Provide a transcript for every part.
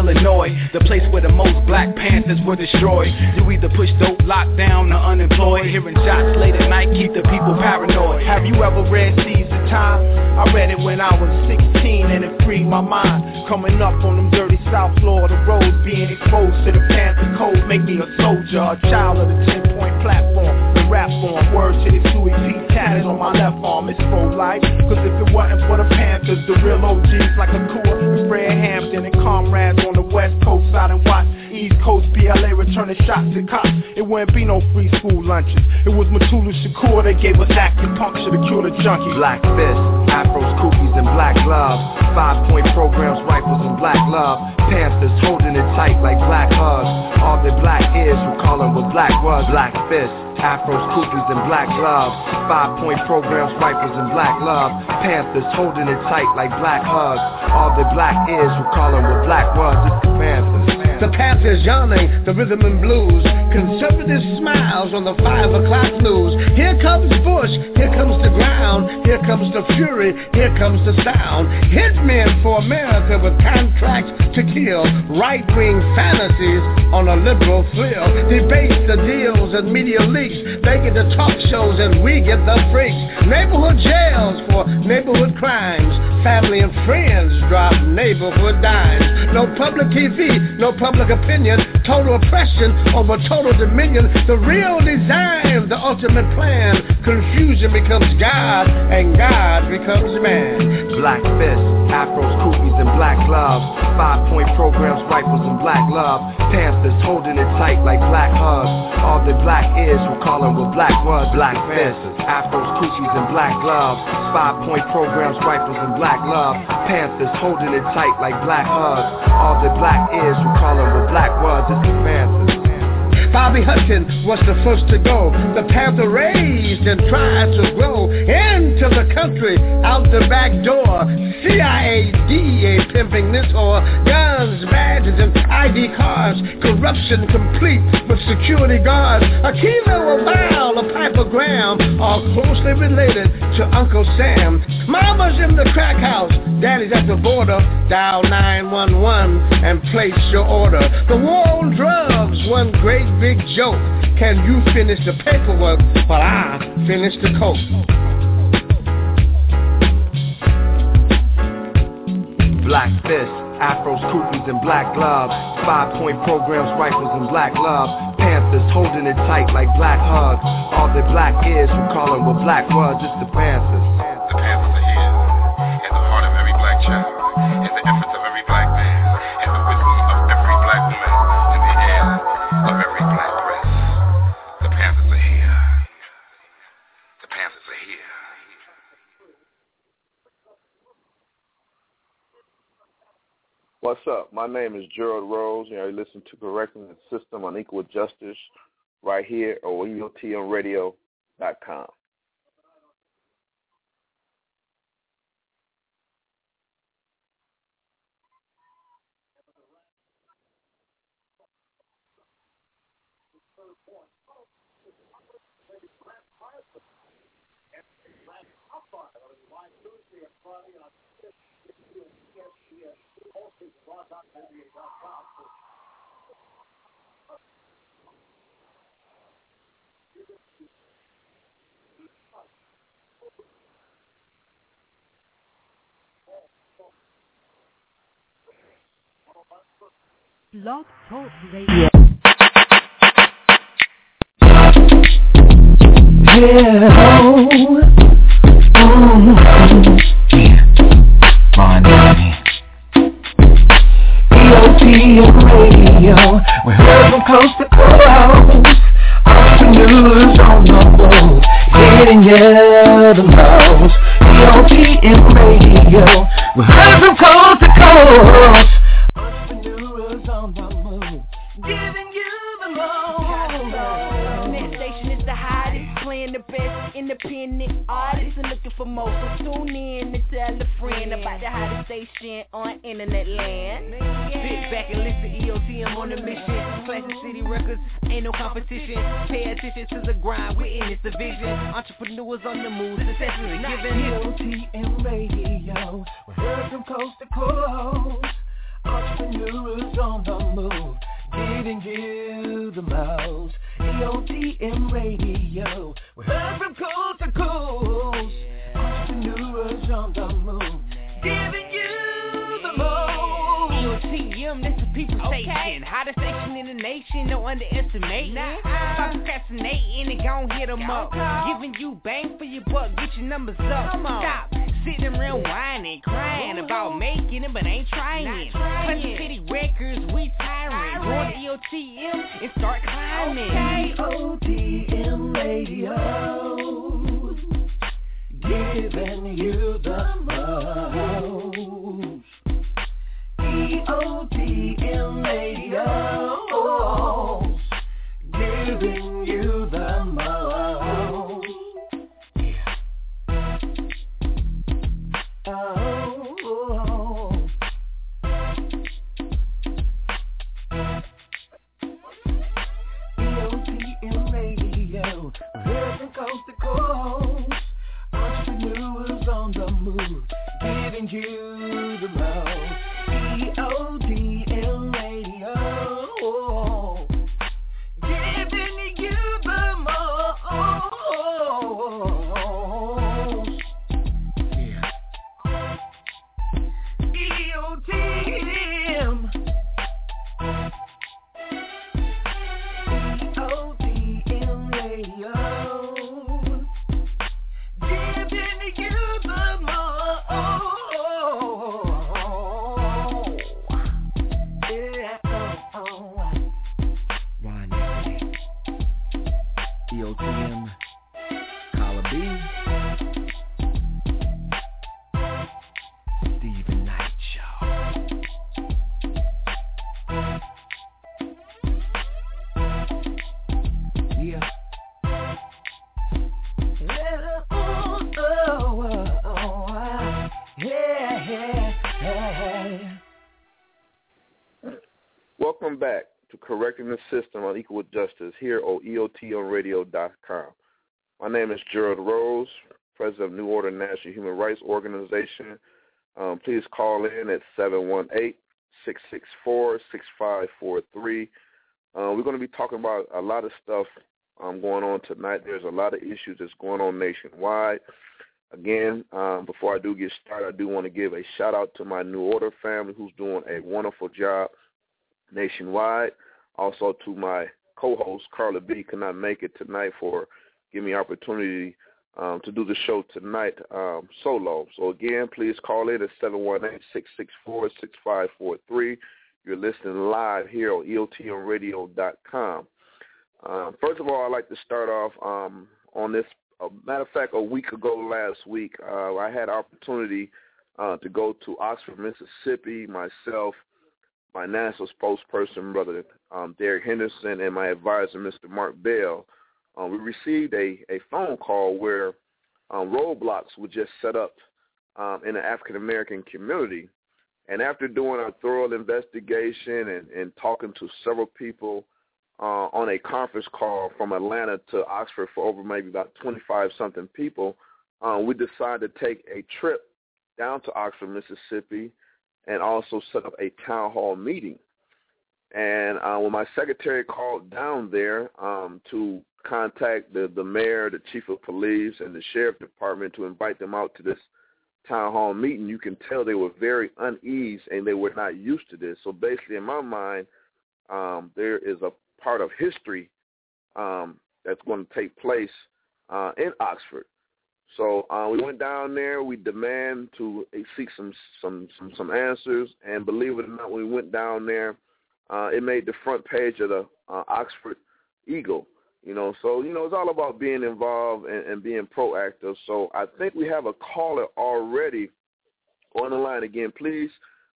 Illinois, the place where the most Black Panthers were destroyed. You either push dope, lock down, or unemployed. Hearing shots late at night keep the people paranoid. Have you ever read Seize the Time? I read it when I was 16 and it freed my mind. Coming up on them dirty South Florida roads, being exposed to the Panther code, make me a soldier, a child of the 10 point platform, the rap form. Words to the Huey P tatted on my left arm, life. Cause if it wasn't for the Panthers, the real OGs like a Kua, Fred Hampton, and comrades on the West Coast side and watch East Coast BLA returning shots to cops. It wouldn't be no free school lunches. It was Mutulu Shakur that gave us acupuncture to cure the junkie. Black fist, afros, cookies, and black gloves. Five point programs, rifles, and black love. Panthers holding it tight like black hugs. All the black ears who call them what black was. Black fist. Afros, koofies, and black gloves. Five point programs, rifles, and black love. Panthers holding it tight like black hugs. All the black ears who call them what black was. It's the Panthers. The Panthers yawning, the rhythm and blues. Conservative smiles on the five o'clock news. Here comes Bush, here comes the ground, here comes the fury, here comes the sound. Hitmen for America with contracts to right-wing fantasies on a liberal field. Debate the deals and media leaks. They get the talk shows and we get the freaks. Neighborhood jails for neighborhood crimes. Family and friends drop neighborhood dimes. No public TV, no public opinion. Total oppression over total dominion. The real design, the ultimate plan. Confusion becomes God and God becomes man. Black fists, afros, koopies, and black gloves. 5.5 programs rifles and black love. Panthers holding it tight like black hugs. All the black is, we're calling with black ones, black fences. Afros, coochies, and black gloves. Five point programs, rifles, and black love. Panthers holding it tight like black hugs. All the black is, we're calling with black ones, it's the Panthers. Bobby Hutton was the first to go. The Panther raised and tried to grow into the country out the back door. CIA, DEA pimping this whore. Guns, badges, and ID cards. Corruption complete with security guards. A kilo, a vial, a pipe of gram. All closely related to Uncle Sam. Mama's in the crack house. Daddy's at the border. Dial 911 and place your order. The war on drugs, one great big joke. Can you finish the paperwork while I finish the coke? Black fists, afros, koofies, and black gloves. Five point programs, rifles, and black love. Panthers holding it tight like black hugs. All the black ears who call them what black was. It's the Panthers. The Panthers are here, in the heart of every black child, in the efforts of What's up? My name is Gerald Rose, and you to Correcting the System on Equal Justice right here at EOTMRadio.com. Blog Talk Radio. Radio, Justice here on EOTMRadio.com. My name is Gerald Rose, President of New Order National Human Rights Organization. Um, please call in at 718-664-6543. Uh, we're going to be talking about a lot of stuff um, going on tonight. There's a lot of issues that's going on nationwide. Again, um, before I do get started, I do want to give a shout out to my New Order family who's doing a wonderful job nationwide. Also to my co-host Carla B could not make it tonight for giving me opportunity um, to do the show tonight um, solo. So again, please call in at 718-664-6543. You're listening live here on E EOTMRadio.com. Um, first of all, I'd like to start off um, on this. A matter of fact, a week ago last week, uh, I had opportunity uh, to go to Oxford, Mississippi. Myself, my national spokesperson, brother um, Derek Henderson, and my advisor, Mr. Mark Bell. Um, we received a, a phone call where um, roadblocks were just set up um, in the African American community. And after doing a thorough investigation and, and talking to several people uh, on a conference call from Atlanta to Oxford for over maybe about 25 something people, uh, we decided to take a trip down to Oxford, Mississippi, and also set up a town hall meeting. And uh, when my secretary called down there um, to contact the, the mayor, the chief of police, and the sheriff department to invite them out to this town hall meeting, you can tell they were very uneasy and they were not used to this. So basically, in my mind, um, there is a part of history um, that's going to take place uh, in Oxford. So uh, we went down there. We demand to seek some some some some answers, and believe it or not, when we went down there, uh, it made the front page of the uh, Oxford Eagle. You know, so you know it's all about being involved and, and being proactive. So I think we have a caller already on the line again. Please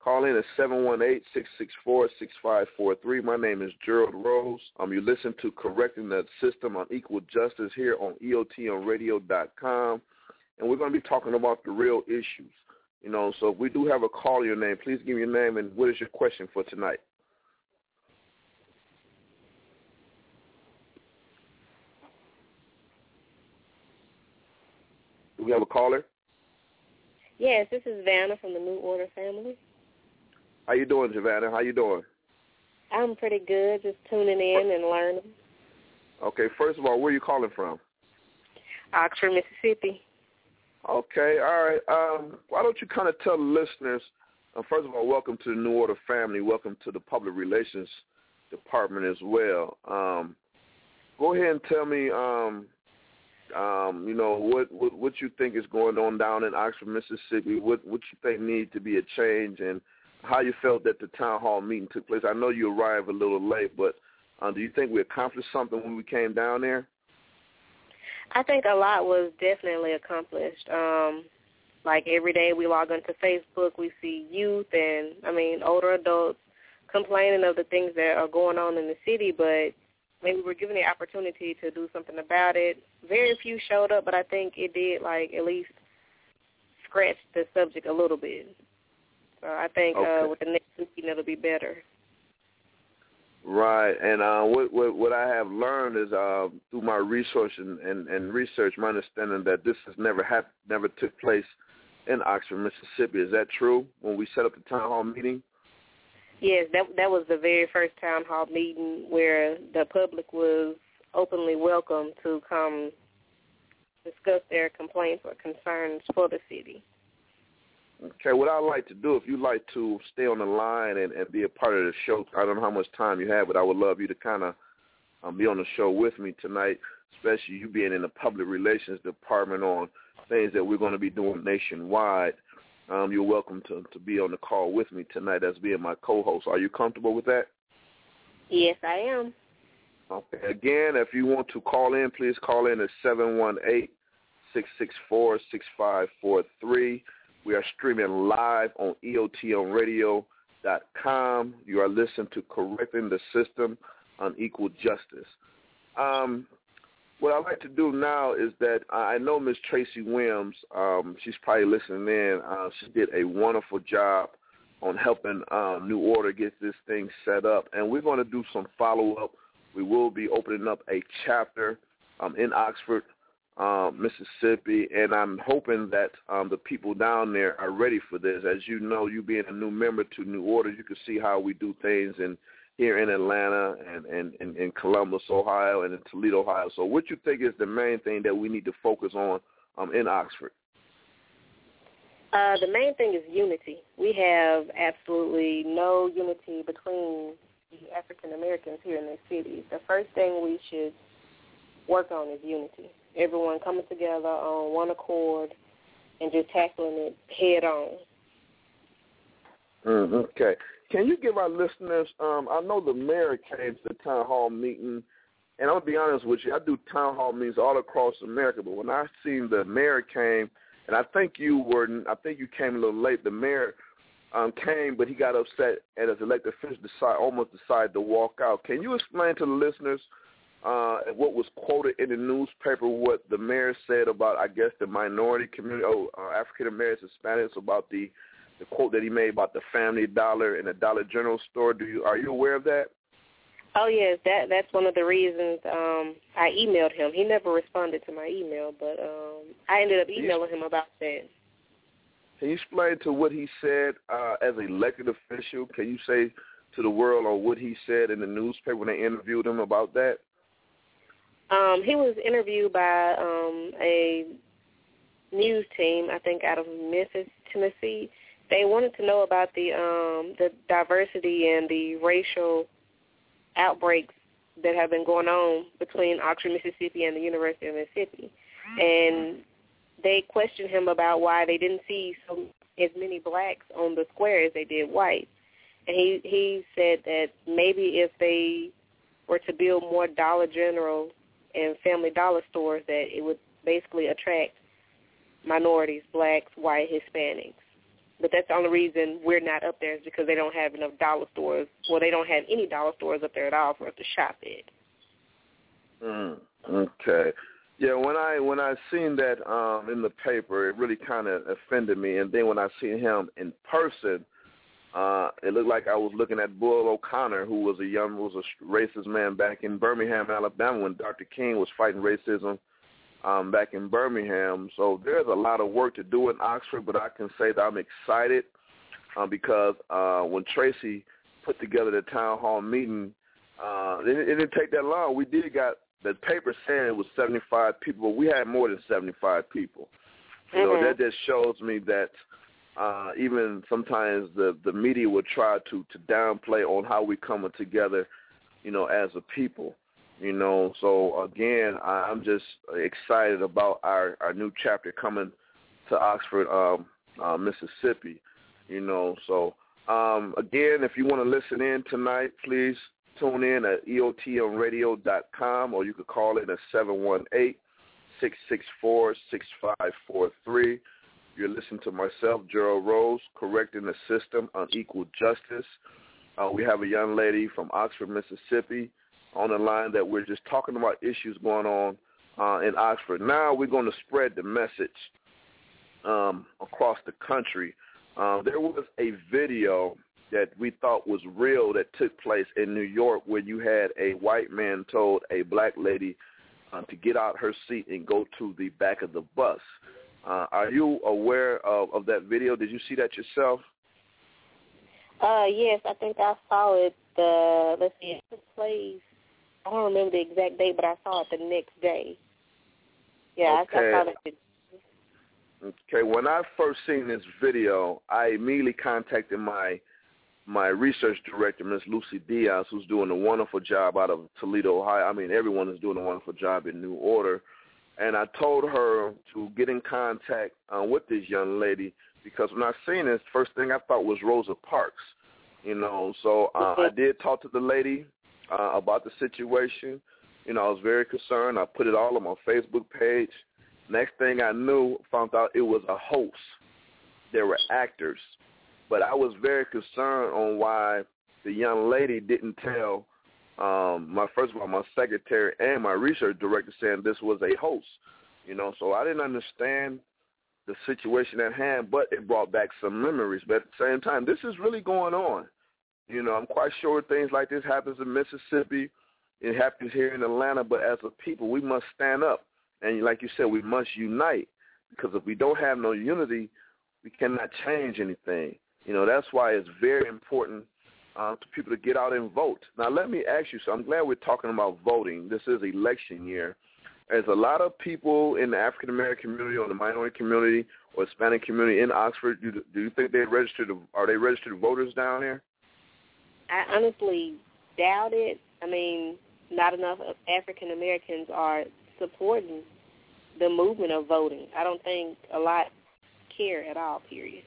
call in at seven one eight six six four six five four three. My name is Gerald Rose. Um, you listen to Correcting the System on Equal Justice here on EOTMRadio.com. and we're going to be talking about the real issues. You know, so if we do have a call your name, please give your name and what is your question for tonight? Do we have a caller? Yes, this is Vanna from the New Order family. How you doing, Javannah? How you doing? I'm pretty good, just tuning in and learning. Okay, first of all, where are you calling from? Oxford, Mississippi. Okay, all right. Um, why don't you kind of tell the listeners, uh, first of all, welcome to the New Order family. Welcome to the Public Relations Department as well. Um, go ahead and tell me, um, um, you know, what, what what you think is going on down in Oxford, Mississippi. What what you think needs to be a change, and how you felt that the town hall meeting took place. I know you arrived a little late, but uh, do you think we accomplished something when we came down there? I think a lot was definitely accomplished. Um, like every day we log onto Facebook, we see youth and I mean older adults complaining of the things that are going on in the city, but maybe we're given the opportunity to do something about it. Very few showed up, but I think it did like at least scratch the subject a little bit. So I think okay. uh, with the next meeting it'll be better. Right, and uh, what, what what I have learned is uh, through my research and, and, and research, my understanding that this has never hap- never took place in Oxford, Mississippi. Is that true? When we set up the town hall meeting? Yes, that that was the very first town hall meeting where the public was openly welcome to come discuss their complaints or concerns for the city. Okay, what I'd like to do, if you'd like to stay on the line and, and be a part of the show, I don't know how much time you have, but I would love you to kind of um, be on the show with me tonight, especially you being in the public relations department on things that we're going to be doing nationwide. Um, you're welcome to, to be on the call with me tonight as being my co-host. Are you comfortable with that? Yes, I am. Okay. Again, if you want to call in, please call in at seven one eight six six four six five four three. We are streaming live on EOTMRadio.com. You are listening to Correcting the System on Equal Justice. Um, what I'd like to do now is that I know Miss Tracy Williams. Um, she's probably listening in. Uh, she did a wonderful job on helping um, New Order get this thing set up, and we're going to do some follow up. We will be opening up a chapter um, in Oxford um, Mississippi, and I'm hoping that um, the people down there are ready for this. As you know, you being a new member to New Order, you can see how we do things in here in Atlanta and, and, and in Columbus, Ohio, and in Toledo, Ohio. So, what you think is the main thing that we need to focus on um, in Oxford? Uh, the main thing is unity. We have absolutely no unity between the African Americans here in this city. The first thing we should work on is unity everyone coming together on one accord and just tackling it head on. Mm, okay. Can you give our listeners? Um, I know the mayor came to the town hall meeting, and gonna be honest with you. I do town hall meetings all across America, but when I seen the mayor came, and I think you were, I think you came a little late. The mayor um, came, but he got upset, and as elected officials decide almost decided to walk out. Can you explain to the listeners? Uh, what was quoted in the newspaper, what the mayor said about, I guess, the minority community, oh, uh, African Americans, Hispanics, about the the quote that he made about the Family Dollar and the Dollar General store. Do you are you aware of that? Oh yes, that that's one of the reasons um I emailed him. He never responded to my email, but um I ended up emailing him about that. Can you explain to what he said uh, as an elected official? Can you say to the world on what he said in the newspaper when they interviewed him about that? Um, he was interviewed by um, a news team, I think, out of Memphis, Tennessee. They wanted to know about the um, the diversity and the racial outbreaks that have been going on between Oxford, Mississippi, and the University of Mississippi, and they questioned him about why they didn't see so as many blacks on the square as they did whites. And he he said that maybe if they were to build more Dollar General and Family Dollar stores that it would basically attract minorities, blacks, white, Hispanics. But that's the only reason we're not up there is because they don't have enough dollar stores. Well, they don't have any dollar stores up there at all for us to shop at. Mm, okay. Yeah, when I when I seen that um in the paper, it really kind of offended me. And then when I seen him in person, uh it looked like I was looking at Bull O'Connor, who was a young was a racist man back in Birmingham, Alabama, when Dr. King was fighting racism um back in Birmingham. So there's a lot of work to do in Oxford, but I can say that I'm excited uh, because uh when Tracy put together the town hall meeting, uh it, it didn't take that long. We did got the paper saying it was 75 people, but we had more than 75 people. You know, Mhm. that just shows me that uh, even sometimes the the media would try to to downplay on how we coming together, you know, as a people. You know, so again, I, I'm just excited about our our new chapter coming to Oxford, um, uh, Mississippi. You know, so um, again, if you want to listen in tonight, please tune in at E EOTMRadio.com or you could call in at 718-664-6543. You're listening to myself, Gerald Rose, correcting the system on equal justice. Uh, we have a young lady from Oxford, Mississippi on the line that we're just talking about issues going on uh, in Oxford. Now we're going to spread the message um, across the country. Uh, there was a video that we thought was real that took place in New York where you had a white man told a black lady uh, to get out her seat and go to the back of the bus. Uh, are you aware of, of that video? Did you see that yourself? Uh, yes, I think I saw it. The let's see, it took place. I don't remember the exact date, but I saw it the next day. Yeah, I, I Okay. saw that. Okay, when I first seen this video, I immediately contacted my my research director, Miss Lucy Diaz, who's doing a wonderful job out of Toledo, Ohio. I mean, everyone is doing a wonderful job in New Order. And I told her to get in contact uh, with this young lady because when I seen this, first thing I thought was Rosa Parks. You know, so uh, I did talk to the lady uh, about the situation. You know, I was very concerned. I put it all on my Facebook page. Next thing I knew, found out it was a host. There were actors, but I was very concerned on why the young lady didn't tell um, my first of all my secretary and my research director saying this was a host. You know, so I didn't understand the situation at hand, but it brought back some memories. But at the same time, this is really going on. You know, I'm quite sure things like this happens in Mississippi. It happens here in Atlanta, but as a people, we must stand up. And like you said, we must unite because if we don't have no unity, we cannot change anything. You know, that's why it's very important uh, to people to get out and vote. Now, let me ask you, so I'm glad we're talking about voting. This is election year. There's a lot of people in the African American community or the minority community or Hispanic community in Oxford. Do, do you think they're registered? Are they registered voters down there? I honestly doubt it. I mean, not enough African Americans are supporting the movement of voting. I don't think a lot care at all. Period.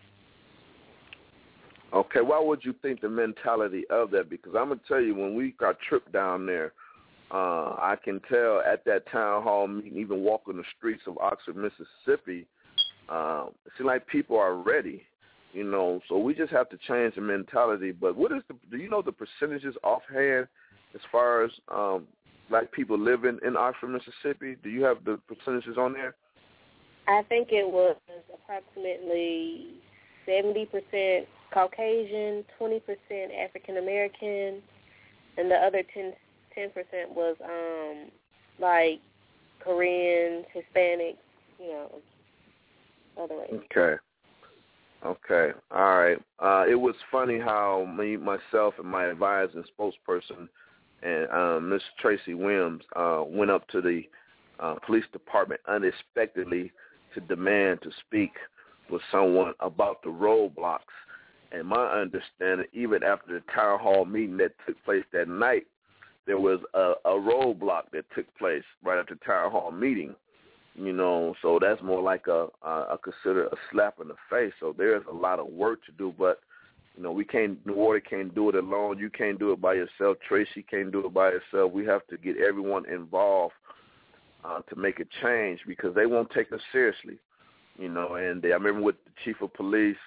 Okay, why would you think the mentality of that? Because I'm gonna tell you, when we got tripped down there, uh, I can tell at that town hall meeting, even walking the streets of Oxford, Mississippi, uh, it seems like people are ready. You know, so we just have to change the mentality. But what is the? Do you know the percentages offhand as far as um, black people living in Oxford, Mississippi? Do you have the percentages on there? I think it was approximately seventy percent Caucasian, twenty percent African American, and the other ten ten percent was um like Koreans, Hispanics, you know, other races. Okay. Okay. All right. Uh, it was funny how me, myself, and my advisor and spokesperson, and um, Miss Tracy Williams uh, went up to the uh, police department unexpectedly to demand to speak with someone about the roadblocks. And my understanding, even after the town hall meeting that took place that night, there was a, a roadblock that took place right after the town hall meeting you know. So that's more like a uh, I consider a slap in the face. So there's a lot of work to do but you know we can't New Order can't do it alone. You can't do it by yourself. Tracy can't do it by herself. We have to get everyone involved uh, to make a change because they won't take us seriously you know. And they, I remember with the chief of police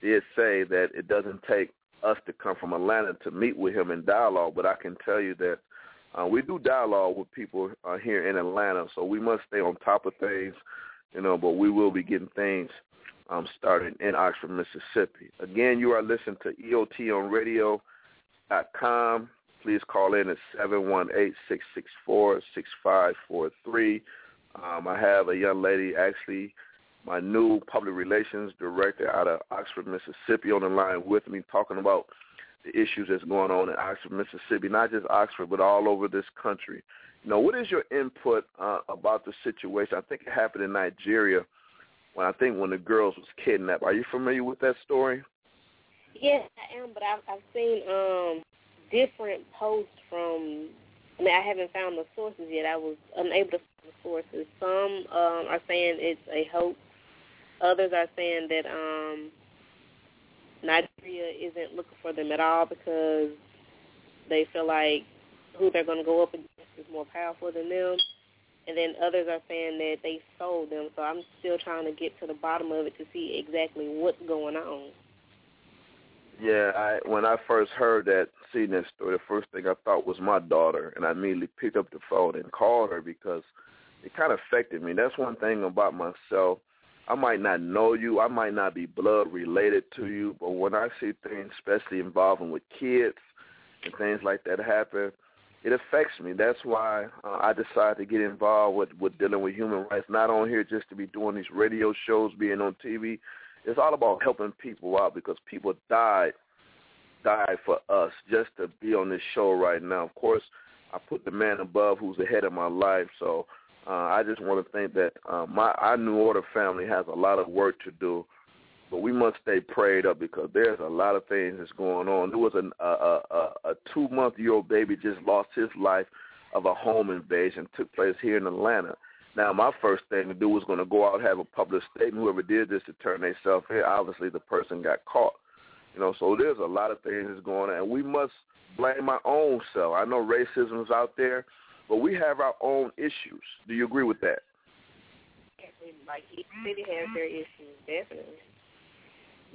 did say that it doesn't take us to come from Atlanta to meet with him in dialogue but I can tell you that uh, we do dialogue with people uh, here in Atlanta, so we must stay on top of things, you know. But we will be getting things um, started in Oxford, Mississippi. Again, you are listening to EOTMRadio.com. Please call in at seven one eight six six four six five four three. Um, I have a young lady, actually, my new public relations director out of Oxford, Mississippi, on the line with me, talking about the issues that's going on in Oxford, Mississippi, not just Oxford, but all over this country. Know, what is your input uh, about the situation? I think it happened in Nigeria when I think when the girls was kidnapped. Are you familiar with that story? Yes, I am, but I've, I've seen um, different posts from. I mean, I haven't found the sources yet. I was unable to find the sources. Some um, are saying it's a hoax. Others are saying that um, Nigeria isn't looking for them at all because they feel like who they're going to go up against is more powerful than them. And then others are saying that they sold them. So I'm still trying to get to the bottom of it to see exactly what's going on. Yeah, I when I first heard that, seen that story, the first thing I thought was my daughter, and I immediately picked up the phone and called her because it kind of affected me. That's one thing about myself. I might not know you, I might not be blood related to you, but when I see things, especially involving with kids and things like that happen, it affects me. That's why uh, I decided to get involved with with dealing with human rights. Not on here just to be doing these radio shows, being on TV. It's all about helping people out because people died died for us just to be on this show right now. Of course, I put the man above who's ahead of my life. So uh, I just want to think that uh, my our New Order family has a lot of work to do but we must stay prayed up because there's a lot of things that's going on. There was an, a, a, a two month year old baby just lost his life of a home invasion took place here in Atlanta. Now, my first thing to do was going to go out and have a public statement. Whoever did this to turn themselves in, obviously the person got caught. You know, so there's a lot of things that's going on, and we must blame our own self. I know racism is out there, but we have our own issues. Do you agree with that? Like each city has their issues, definitely.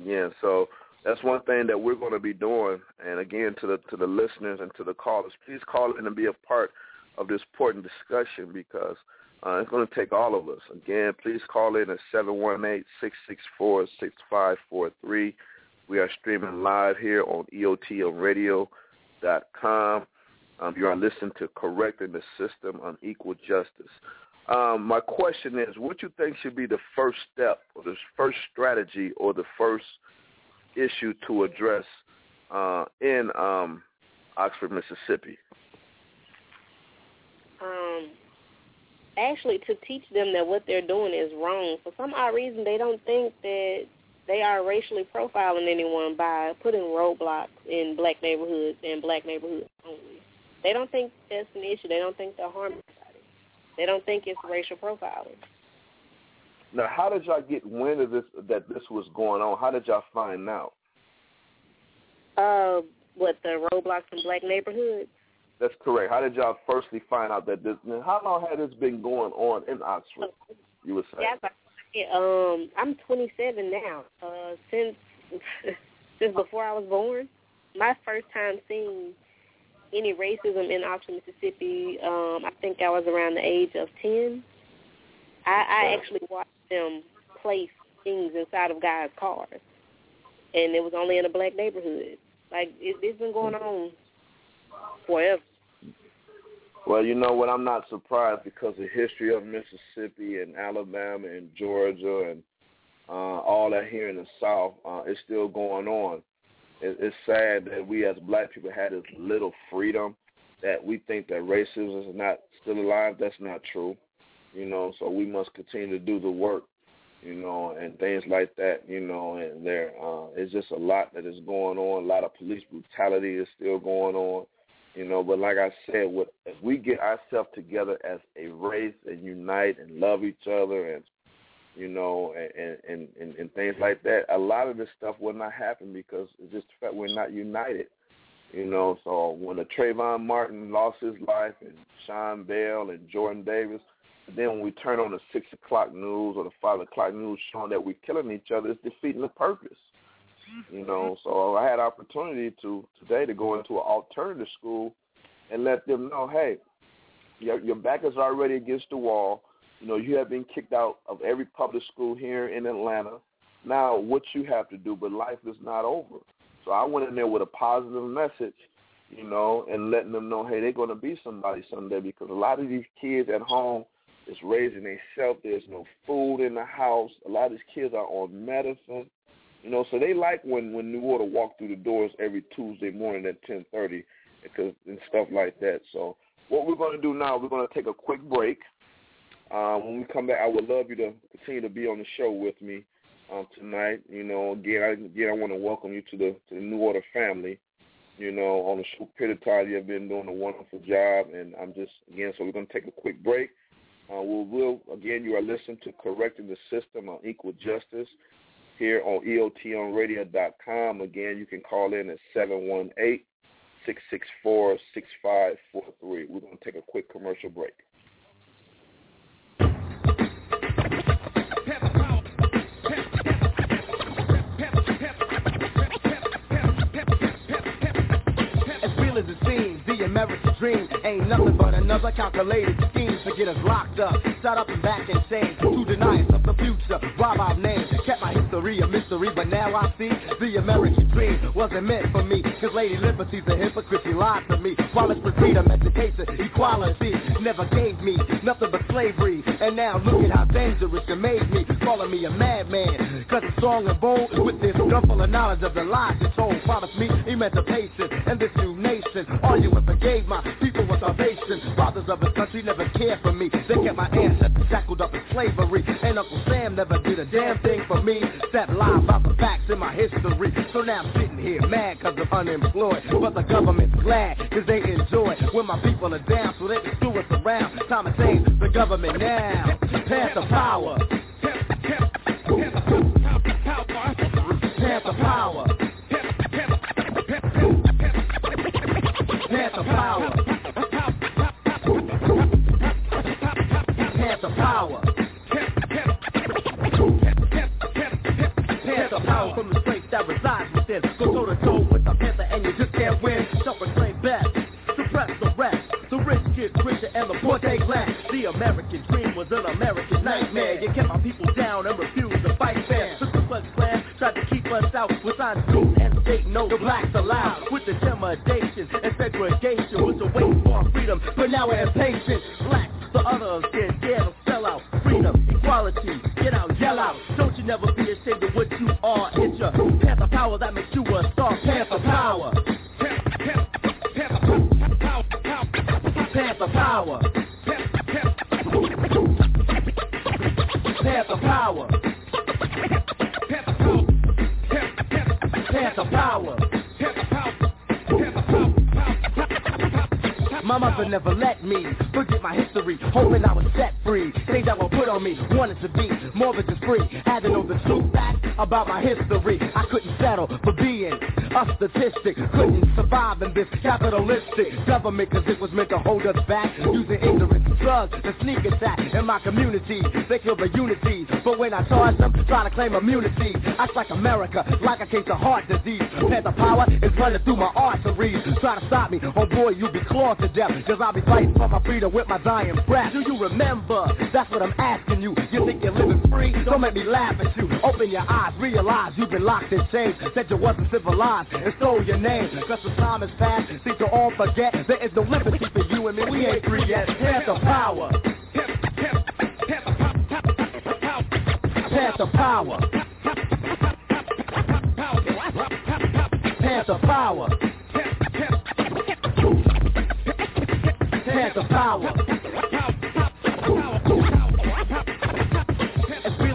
Yeah, so that's one thing that we're going to be doing. And again, to the to the listeners and to the callers, please call in and be a part of this important discussion because uh, it's going to take all of us. Again, please call in at seven one eight six six four six five four three. We are streaming live here on EOTMRadio.com. Um, you are listening to Correcting the System on Equal Justice. Um, my question is, what you think should be the first step or the first strategy or the first issue to address uh, in um, Oxford, Mississippi? Um, actually, to teach them that what they're doing is wrong. For some odd reason, they don't think that they are racially profiling anyone by putting roadblocks in black neighborhoods and black neighborhoods only. They don't think that's an issue. They don't think they're harming anybody. they don't think it's racial profiling. Now, how did y'all get wind of this that this was going on? How did y'all find out? Uh, what the roadblocks in black neighborhoods? That's correct. How did y'all firstly find out that this? How long had this been going on in Oxford? You would say. Yeah, um, I'm 27 now. Uh, since since before I was born, my first time seeing any racism in Oxford, Mississippi. Um, I think I was around the age of ten. I, I actually watched them place things inside of guys' cars, and it was only in a black neighborhood. Like it, it's been going on forever. Well, you know what? I'm not surprised because the history of Mississippi and Alabama and Georgia and uh, all that here in the South uh, is still going on it's sad that we as black people had this little freedom that we think that racism is not still alive. That's not true, you know. So we must continue to do the work, you know, and things like that, you know. And there, uh, it's just a lot that is going on. A lot of police brutality is still going on, you know. But like I said, what if we get ourselves together as a race and unite and love each other and you know, and, and, and, and things like that. A lot of this stuff will not happen because it's just the fact we're not united. You know, so when the Trayvon Martin lost his life and Sean Bell and Jordan Davis, then when we turn on the six o'clock news or the five o'clock news showing that we're killing each other, it's defeating the purpose. You know, mm-hmm. so I had opportunity to today to go into an alternative school and let them know, hey, your your back is already against the wall. You know, you have been kicked out of every public school here in Atlanta. Now, what you have to do, but life is not over. So I went in there with a positive message, you know, and letting them know, hey, they're going to be somebody someday because a lot of these kids at home is raising themselves. There's no food in the house. A lot of these kids are on medicine, you know, so they like when when New Order walk through the doors every Tuesday morning at 10:30 because and stuff like that. So what we're going to do now, we're going to take a quick break. Um, when we come back, I would love you to continue to be on the show with me um, tonight. You know, again, I, again, I want to welcome you to the to the New Order family. You know, on the short period of time you have been doing a wonderful job, and I'm just again. So we're going to take a quick break. Uh, we'll, we'll again, you are listening to Correcting the System on Equal Justice here on EOTMRadio.com. Again, you can call in at seven one eight six six four six five four three. We're going to take a quick commercial break. American dream. Ain't nothing but another calculated scheme to get us locked up, shut up and back insane, to deny us of the future, rob our names, kept my history a mystery, but now I see the American dream wasn't meant for me, cause Lady Liberty's a hypocrite, she lied to me, while it's freedom, education, equality, never gave me nothing but slavery, and now look at how dangerous you made me, calling me a madman, cause it's strong and bold, with this gun full of knowledge of the lies you told, promised me emancipation, and this new nation, all you ever gave my people was salvation. Fathers of the country never cared for me. They kept my ancestors shackled up in slavery. And Uncle Sam never did a damn thing for me. Except lie about the facts in my history. So now I'm sitting here mad cause I'm unemployed. But the government's glad cause they enjoy when my people are down so they can screw us around. Time to change the government now. Pass the power. Pass the power. Pass the power. The power. The power from the strength that resides within. Go toe to toe with the panther and you just can't win. Self-proclaimed best. Suppress the rest. The rich get richer and the poor take less. The American dream was an American nightmare. You kept my people down and refused to fight fair. The Ku Klux Klan tried to keep us out with signs school and state no the blacks allowed. With intimidation and segregation was a wait for freedom, but now we're impatient. Never be ashamed of what you are. It's your panther power that makes you a star. Panther power. Panther power. Panther power. Panther power. My mother never let me forget my history, hoping I was set free. Things that were put on me, wanted to be more than just free. Had to know the true facts about my history. I couldn't settle for being a statistic. Couldn't survive in this capitalistic government cause it was meant to hold us back. Using ignorance, drugs, and sneak attack in my community. They kill the unity, but when I charge them, try to claim immunity. I strike America like a case of heart disease. Panther power is running through my arteries. Try to stop me, oh boy, you'll be clawed to death. Cause I'll be fighting for my freedom with my dying breath. Do you remember? That's what I'm asking you. Free? Don't make me laugh at you. Open your eyes, realize you've been locked in chains. Said you wasn't civilized and stole your name. Cause the time has passed, seem to all forget. There is no liberty for you and me. We ain't free yet. Pass the power. Pass the power. Pass the power. Pass the power.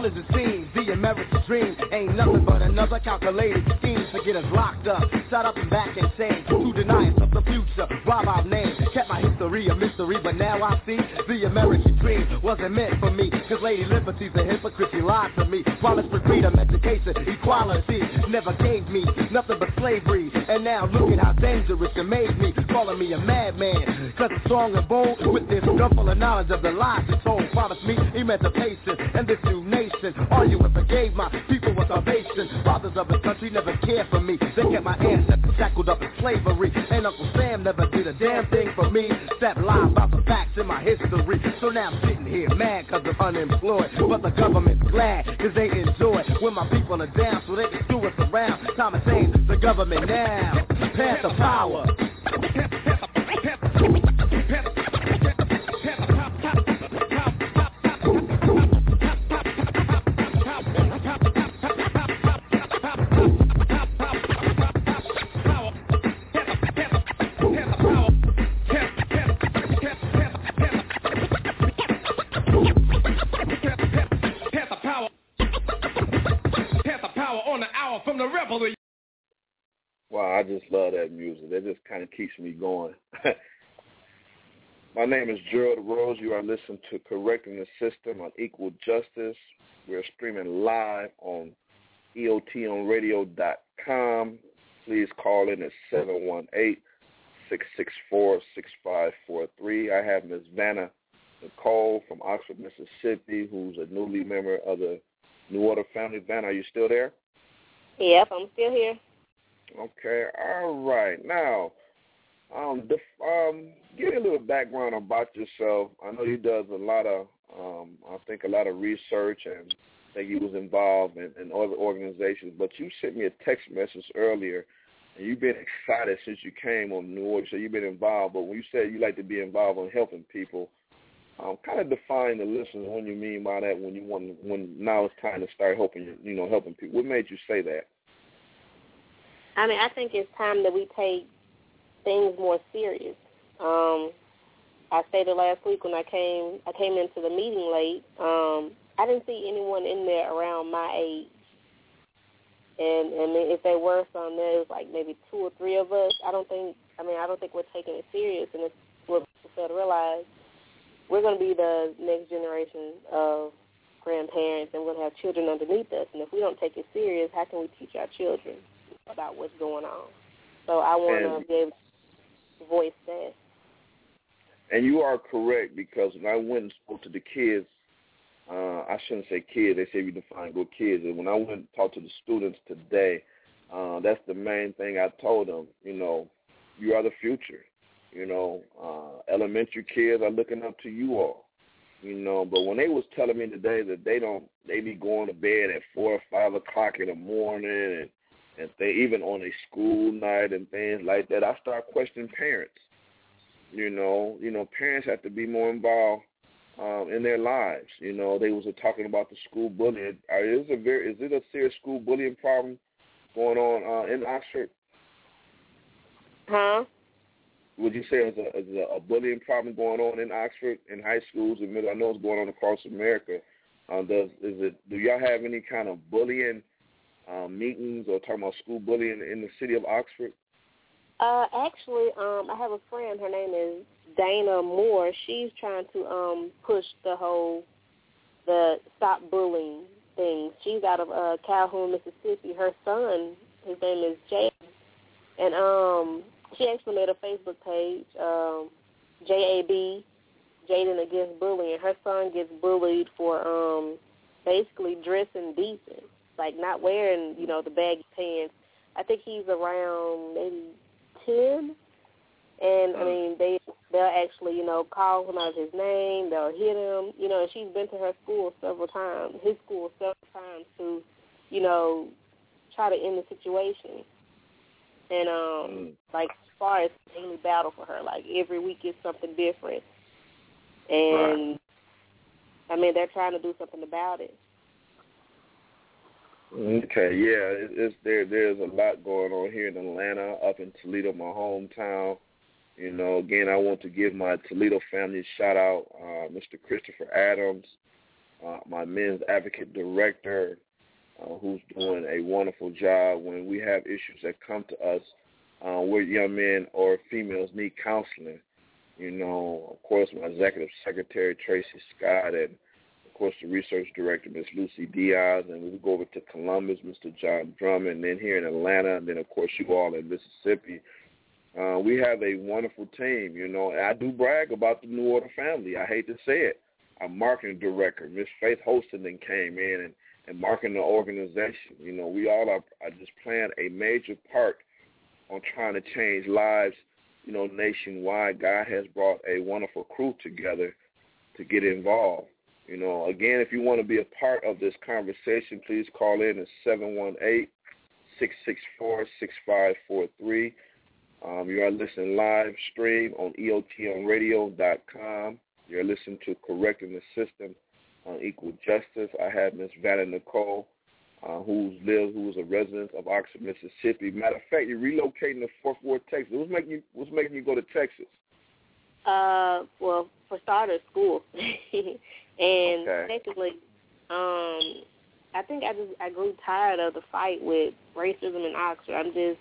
Real as it seems, the American dream. Ain't nothing but another calculated scheme to get us locked up, shut up and back insane, to deny us of the future, rob our names, kept my history a mystery, but now I see the American dream wasn't meant for me, cause Lady Liberty's a hypocrite, she lied to me, promised for freedom, education, equality, never gave me nothing but slavery, and now look at how dangerous it made me, calling me a madman, cause I'm strong and bold, with this gun full of knowledge of the lies you told, promised me emancipation, and this new nation, all you ever gave my people was salvation, fathers of the country never cared for me, me. They kept my ancestors shackled up in slavery. And Uncle Sam never did a damn thing for me. Step live about the facts in my history. So now I'm sitting here mad cause I'm unemployed. But the government's glad cause they enjoy when my people are down so they can screw us around. Time to change the government now. Pass the power. Music. That just kind of keeps me going. My name is Gerald Rose. You are listening to Correcting the System of Unequal Justice. We're streaming live on EOTMRadio.com. Please call in at 718-664-6543. I have Ms. Vanna Nicole from Oxford, Mississippi, who's a newly member of the New Order family. Vanna, are you still there? Yep, I'm still here. Okay, all right. Now, um, the, um, give me a little background about yourself. I know you does a lot of, um, I think a lot of research, and I think you was involved in, in other organizations. But you sent me a text message earlier, and you've been excited since you came on New Order. So you've been involved. But when you said you like to be involved in helping people, um, kind of define the listeners what you mean by that. When you want, when now it's time to start helping, you know, helping people. What made you say that? I mean, I think it's time that we take things more serious. Um, I stated last week when I came, I came into the meeting late. Um, I didn't see anyone in there around my age, and and if there were some, there was like maybe two or three of us. I don't think. I mean, I don't think we're taking it serious, and it's what we fail to realize. We're going to be the next generation of grandparents, and we're going to have children underneath us. And if we don't take it serious, how can we teach our children? About what's going on. So I want to be able to voice that. And you are correct because when I went and spoke to the kids, uh, I shouldn't say kids. They say we define good kids. And when I went and talked to the students today, uh, that's the main thing I told them. You know, you are the future. You know, uh, elementary kids are looking up to you all. You know, but when they was telling me today that they don't, they be going to bed at four or five o'clock in the morning and and they even on a school night and things like that, I start questioning parents. You know, you know, parents have to be more involved um, in their lives. You know, they was talking about the school bullying. Uh, is a very is it a serious school bullying problem going on uh, in Oxford? Huh? Would you say is a, is a, bullying problem going on in Oxford in high schools and middle? I know it's going on across America. Uh, does is it? Do y'all have any kind of bullying um, meetings or talking about school bullying in the city of Oxford? Uh, actually, um, I have a friend. Her name is Dana Moore. She's trying to um, push the whole the stop bullying thing. She's out of uh, Calhoun, Mississippi. Her son, his name is Jay, and um, she actually made a Facebook page, um, JAB, Jaden Against Bullying. Her son gets bullied for um, basically dressing decent like not wearing, you know, the baggy pants. I think he's around maybe ten, and I mm. mean they they'll actually, you know, call him out his name. They'll hit him, you know. And she's been to her school several times, his school several times to, you know, try to end the situation. And um, mm. like as far as daily battle for her, like every week is something different, and right. I mean they're trying to do something about it. Okay, yeah, it, it's there. There's a lot going on here in Atlanta, up in Toledo, my hometown. You know, again, I want to give my Toledo family a shout out, uh, Mr. Christopher Adams, uh, my men's advocate director, uh, who's doing a wonderful job when we have issues that come to us uh, where young men or females need counseling. You know, of course, my executive secretary Tracy Scott and course, the research director, Ms. Lucy Diaz, and we go over to Columbus, Mr. John Drummond, and then here in Atlanta, and then, of course, you all in Mississippi. Uh, we have a wonderful team, you know, I do brag about the New Order family. I hate to say it. Our marketing director, Miss Faith Holston, then came in, and, and marketing the organization. You know, we all are, are just playing a major part on trying to change lives. You know, nationwide. God has brought a wonderful crew together to get involved. You know, again, if you want to be a part of this conversation, please call in at seven one eight six six four six five four three. Um, you are listening live stream on EOTMRadio.com. You're listening to Correcting the System of Unequal Justice. I have Miss Vanna Nicole, uh, who lives, who is a resident of Oxford, Mississippi. Matter of fact, you're relocating to Fort Worth, Texas. What's making you What's making you go to Texas? Uh, well, for starters, school, and Okay. secondly, um, I think I just I grew tired of the fight with racism in Oxford. I'm just,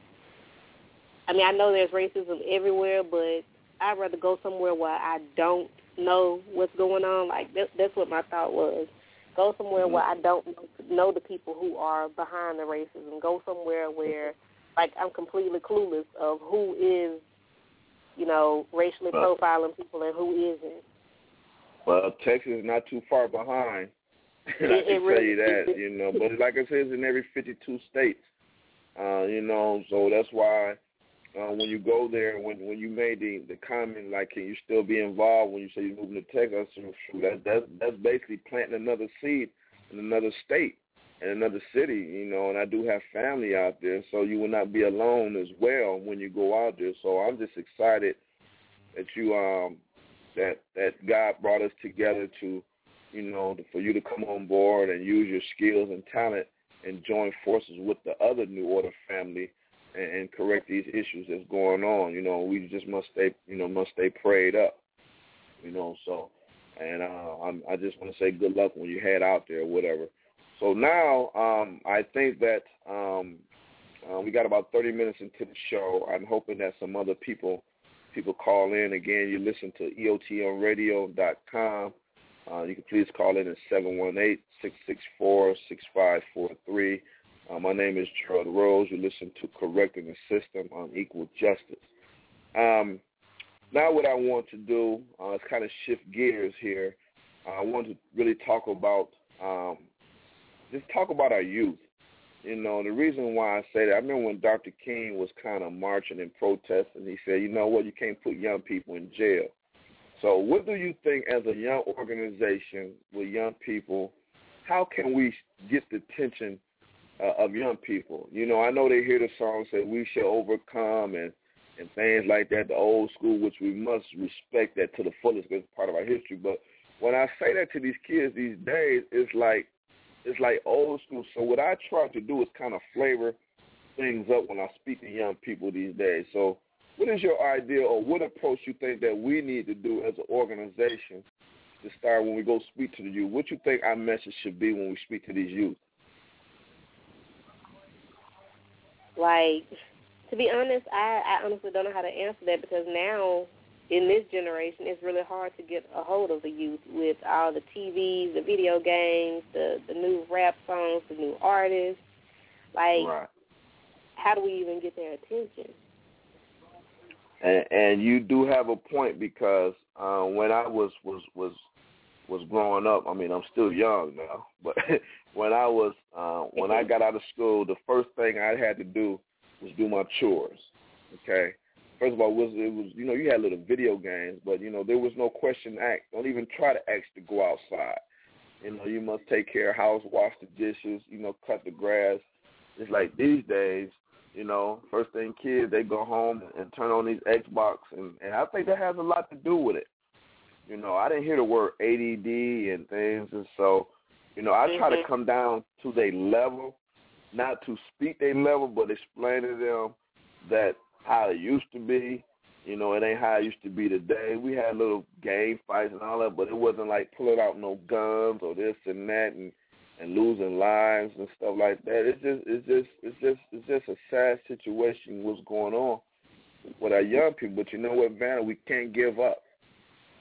I mean, I know there's racism everywhere, but I'd rather go somewhere where I don't know what's going on. Like that, that's what my thought was. Go somewhere where I don't know the people who are behind the racism. Go somewhere where, like, I'm completely clueless of who is, you know, racially profiling people and who isn't. Well, Texas is not too far behind. And I can tell you that, you know. But like I said, it's in every 52 states. Uh, you know, so that's why uh, when you go there, when when you made the the comment like, can you still be involved when you say you're moving to Texas? I said, "Shoot, That that's that's basically planting another seed in another state in another city, you know. And I do have family out there, so you will not be alone as well when you go out there. So I'm just excited that you um that that God brought us together to, you know, for you to come on board and use your skills and talent and join forces with the other New Order family and, and correct these issues that's going on. You know, we just must stay, you know, must stay prayed up. You know, so and uh, I'm, I just want to say good luck when you head out there, or whatever. So now um, I think that um, uh, we got about 30 minutes into the show. I'm hoping that some other people people call in. Again, you listen to EOTMRadio.com. Uh, you can please call in at 718-664-6543. Uh, my name is Gerald Rose. You listen to Correcting the System of Unequal Justice. Um, now what I want to do uh, is kind of shift gears here. I want to really talk about um, just talk about our youth. You know, the reason why I say that, I remember when Dr. King was kind of marching and protesting, he said, you know what, you can't put young people in jail. So what do you think as a young organization with young people, how can we get the attention uh, of young people? You know, I know they hear the song say we shall overcome and, and things like that, the old school, which we must respect that to the fullest because it's part of our history. But when I say that to these kids these days, it's like it's like old school. So what I try to do is kind of flavor things up when I speak to young people these days. So what is your idea or what approach you think that we need to do as an organization to start when we go speak to the youth? What you think our message should be when we speak to these youth? Like, to be honest, I, I honestly don't know how to answer that because now in this generation it's really hard to get a hold of the youth with all the TVs, the video games, the the new rap songs, the new artists. Like, Right. how do we even get their attention? And, and you do have a point because uh, when I was was was was growing up, I mean I'm still young now, but when I was uh, when I got out of school, the first thing I had to do was do my chores. Okay. First of all, was it was you know you had little video games, but you know there was no question act. Don't even try to ask to go outside. You know you must take care of house, wash the dishes, you know cut the grass. It's like these days, you know, first thing kids they go home and turn on these Xbox, and and I think that has a lot to do with it. You know, I didn't hear the word ADD and things, and so you know I try to Mhm. come down to their level, not to speak their level, but explain to them that how it used to be. You know, it ain't how it used to be today. We had little game fights and all that, but it wasn't like pulling out no guns or this and that and and losing lives and stuff like that. It's just it's just it's just it's just a sad situation what's going on with our young people. But you know what, Vanna, we can't give up.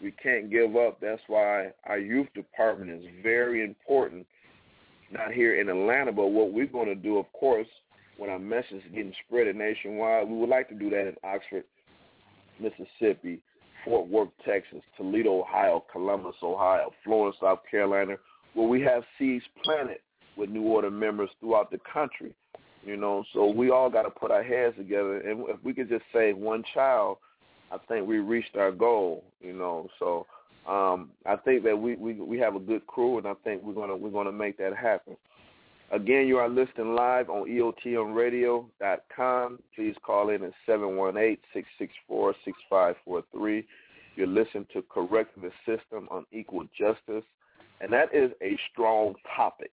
We can't give up. That's why our youth department is very important. Not here in Atlanta, but what we're going to do, of course, when our message is getting spread nationwide, we would like to do that in Oxford, Mississippi, Fort Worth, Texas, Toledo, Ohio, Columbus, Ohio, Florence, South Carolina, where we have seeds planted with New Order members throughout the country. You know, so we all got to put our heads together, and if we could just save one child, I think we reached our goal. You know, so um, I think that we, we we have a good crew, and I think we're gonna we're gonna make that happen. Again, you are listening live on EOTMRadio.com. Please call in at 718-664-6543. You're listening to Correcting the System of Unequal Justice, and that is a strong topic.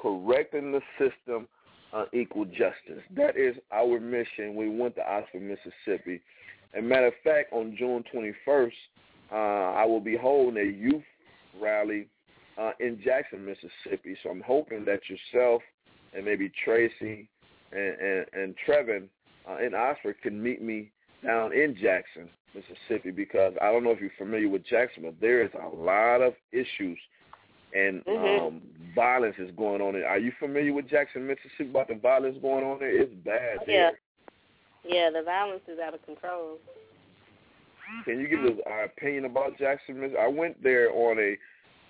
Correcting the system on equal justice. That is our mission. We went to Oxford, Mississippi. And matter of fact, on June 21st, uh, I will be holding a youth rally uh, in Jackson, Mississippi. So I'm hoping that yourself and maybe Tracy and, and, and Trevin uh, in Oxford can meet me down in Jackson, Mississippi, because I don't know if you're familiar with Jackson, but there is a lot of issues and Mhm. um, violence is going on there. Are you familiar with Jackson, Mississippi, about the violence going on there? It's bad Yeah. there. Yeah, the violence is out of control. Can you give us our opinion about Jackson, Miss? I went there on a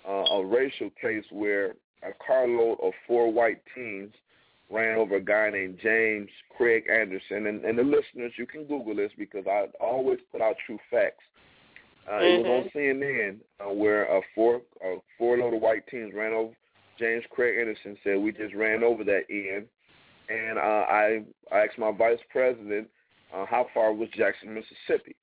uh, a racial case where a carload of four white teens ran over a guy named James Craig Anderson. And, and the listeners, you can Google this because I always put out true facts. Uh, It was on CNN uh, where a four a four load of white teens ran over James Craig Anderson. Said we just ran over that end, and uh, I I asked my vice president uh, how far was Jackson, Mississippi.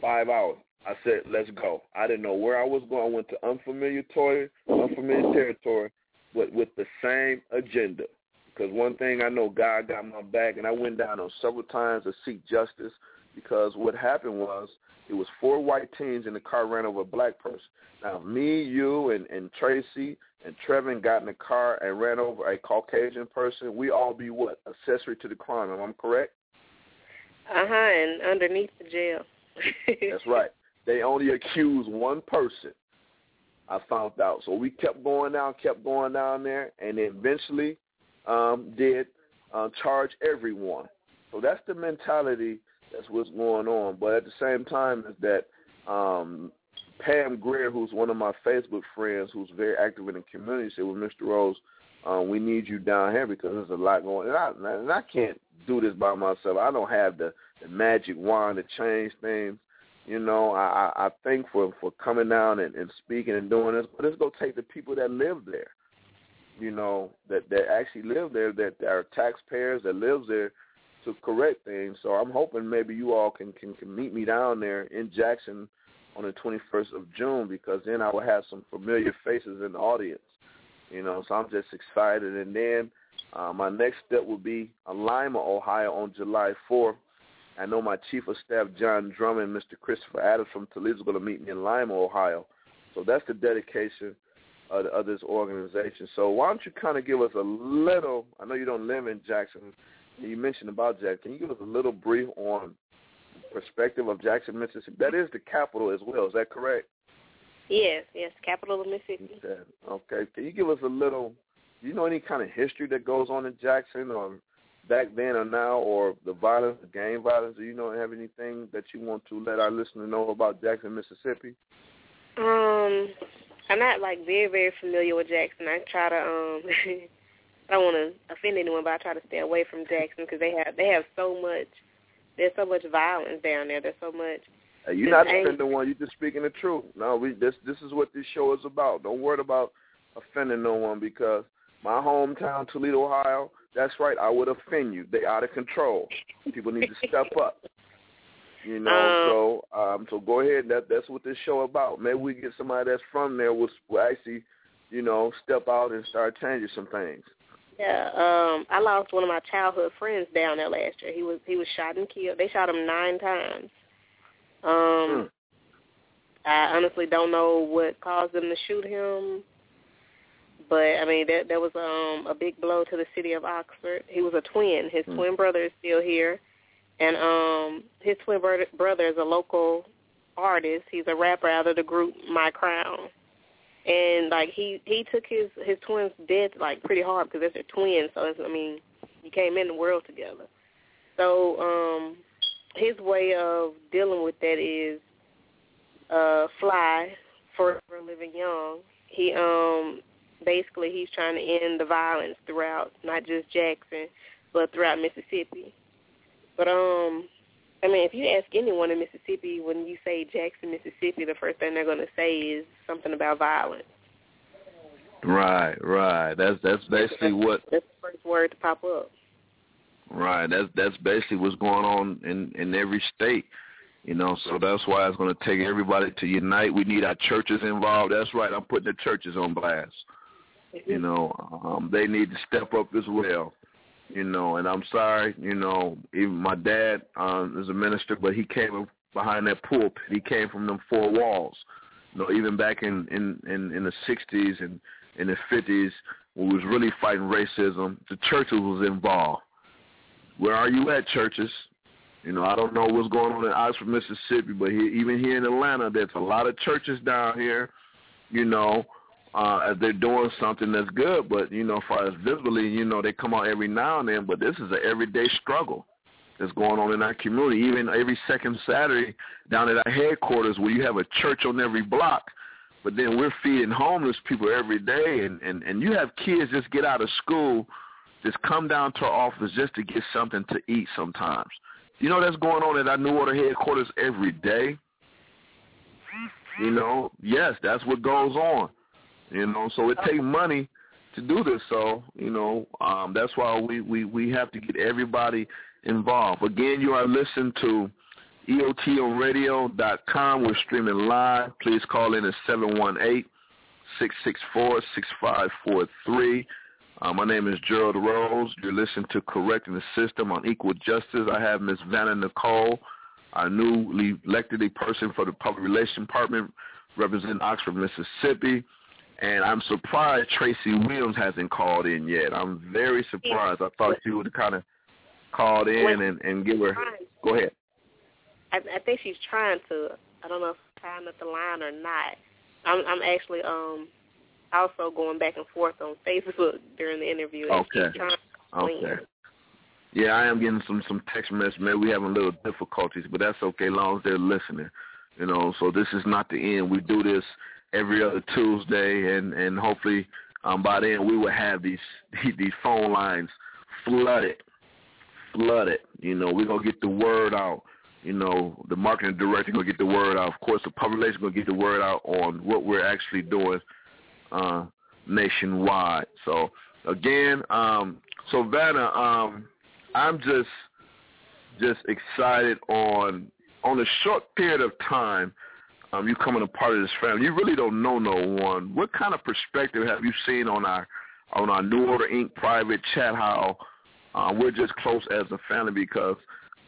Five hours. I said, let's go. I didn't know where I was going. I went to unfamiliar territory, unfamiliar territory, but with the same agenda. Because one thing I know, God got my back, and I went down on several times to seek justice. Because what happened was, it was four white teens in the car ran over a black person. Now, me, you, and, and Tracy and Trevin got in the car and ran over a Caucasian person. We all be what accessory to the crime. Am I correct? Uh huh. And underneath the jail. That's right. They only accuse one person. I found out. So we kept going down, kept going down there, and eventually um, did uh, charge everyone. So that's the mentality. That's what's going on. But at the same time, is that um, Pam Greer, who's one of my Facebook friends, who's very active in the community, said, "Well, Mr. Rose, um, we need you down here because there's a lot going." And I, and I can't do this by myself. I don't have the, the magic wand to change things. You know, I, I thank for for coming down and, and speaking and doing this, but it's gonna take the people that live there. You know, that that actually live there, that are taxpayers that lives there to correct things. So I'm hoping maybe you all can can, can meet me down there in Jackson on the 21st of June because then I will have some familiar faces in the audience. You know, so I'm just excited. And then uh, my next step will be Lima, Ohio on July 4th. I know my chief of staff, John Drummond, Mr. Christopher Adams from Toledo is going to meet me in Lima, Ohio. So that's the dedication of, of this organization. So why don't you kind of give us a little, I know you don't live in Jackson, you mentioned about Jackson. Can you give us a little brief on perspective of Jackson, Mississippi? That is the capital as well. Is that correct? yes, yes. Capital of Mississippi. Okay. Okay. Can you give us a little, do you know any kind of history that goes on in Jackson or back then or now or the violence, the gang violence? Do you know have anything that you want to let our listener know about Jackson, Mississippi? Um, I'm not like very very familiar with Jackson. I try to um, I don't want to offend anyone, but I try to stay away from Jackson because they have they have so much. There's so much violence down there. There's so much. Hey, you're not offending one. You're just speaking the truth. No, we this this is what this show is about. Don't worry about offending no one because my hometown, Toledo, Ohio. That's right. I would offend you. They out of control. People need to step up. You know, so um, so go ahead. That that's what this show about. Maybe we get somebody that's from there will will actually, you know, step out and start changing some things. Yeah, um, I lost one of my childhood friends down there last year. He was he was shot and killed. They shot him nine times. Um, I honestly don't know what caused them to shoot him, but I mean that that was um a big blow to the city of Oxford. He was a twin. His twin brother is still here, and um his twin brother brother is a local artist. He's a rapper out of the group My Crown. And like he he took his his twins' death like pretty hard because they're twins. So it's, I mean, you came in the world together. So um his way of dealing with that is uh fly forever living young. He um basically he's trying to end the violence throughout not just Jackson, but throughout Mississippi. But um, I mean, if you ask anyone in Mississippi when you say Jackson, Mississippi, the first thing they're going to say is something about violence. Right, right. That's that's basically what. That's the first word to pop up. Right. That's that's basically what's going on in in every state. You know, so that's why it's going to take everybody to unite. We need our churches involved. That's right. I'm putting the churches on blast. You know, um, they need to step up as well. You know, and I'm sorry. You know, even my dad um, is a minister, but he came behind that pulpit. He came from them four walls. You know, even back in in in, in the '60s and in the '50s, when we was really fighting racism, the churches was involved. Where are you at, churches? You know, I don't know what's going on in Oxford, Mississippi, but here, even here in Atlanta, there's a lot of churches down here. You know, uh, they're doing something that's good, but you know, as far as visibly, you know, they come out every now and then. But this is an everyday struggle that's going on in our community. Even every second Saturday down at our headquarters, where you have a church on every block, but then we're feeding homeless people every day, and and and you have kids just get out of school, just come down to our office just to get something to eat sometimes. You know that's going on at our New Order headquarters every day. You know, yes, that's what goes on. You know, so it takes money to do this. So, you know, um, that's why we, we, we have to get everybody involved. Again, you are listening to EOTMRadio.com. We're streaming live. Please call in at 718-664-6543. Uh, my name is Gerald Rose. You're listening to Correcting the System of Unequal Justice. I have Ms. Vanna Nicole, our newly elected person for the Public Relations Department, representing Oxford, Mississippi. And I'm surprised Tracy Williams hasn't called in yet. I'm very surprised. I thought she would have kind of called in and, and give her. Go ahead. I, I think she's trying to. I don't know if tying at the line or not. I'm, I'm actually um also going back and forth on Facebook during the interview. Okay. Okay. Yeah, I am getting some some text messages. Maybe we having a little difficulties, but that's okay, as long as they're listening. You know, so this is not the end. We do this every other Tuesday, and and hopefully um, by then we will have these these phone lines flooded, flooded. You know, we're gonna get the word out. You know, the marketing director gonna get the word out. Of course, the relations gonna get the word out on what we're actually doing uh, nationwide. So again, um, so Vanna, um, I'm just just excited on on a short period of time um, you coming a part of this family. You really don't know no one. What kind of perspective have you seen on our on our New Order Inc. private chat? How uh, we're just close as a family because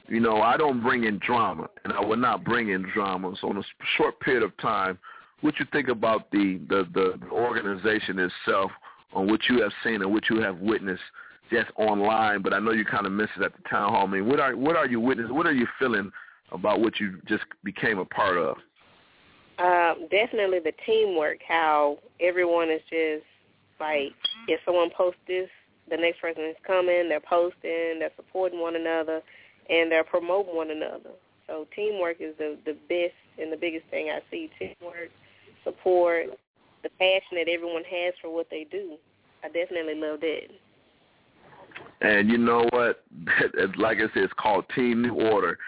you know I don't bring in drama, and I will not bring in drama. So in a short period of time, what you think about the the, the organization itself, on what you have seen and what you have witnessed just online? But I know you kind of missed it at the town hall. I mean, what are what are you witnessing? What are you feeling about what you just became a part of? Um, definitely the teamwork, how everyone is just like if someone posts this, the next person is coming, they're posting, they're supporting one another, and they're promoting one another. So teamwork is the the best and the biggest thing I see. Teamwork, support, the passion that everyone has for what they do. I definitely love that. And you know what? like I said, it's called Team New Order,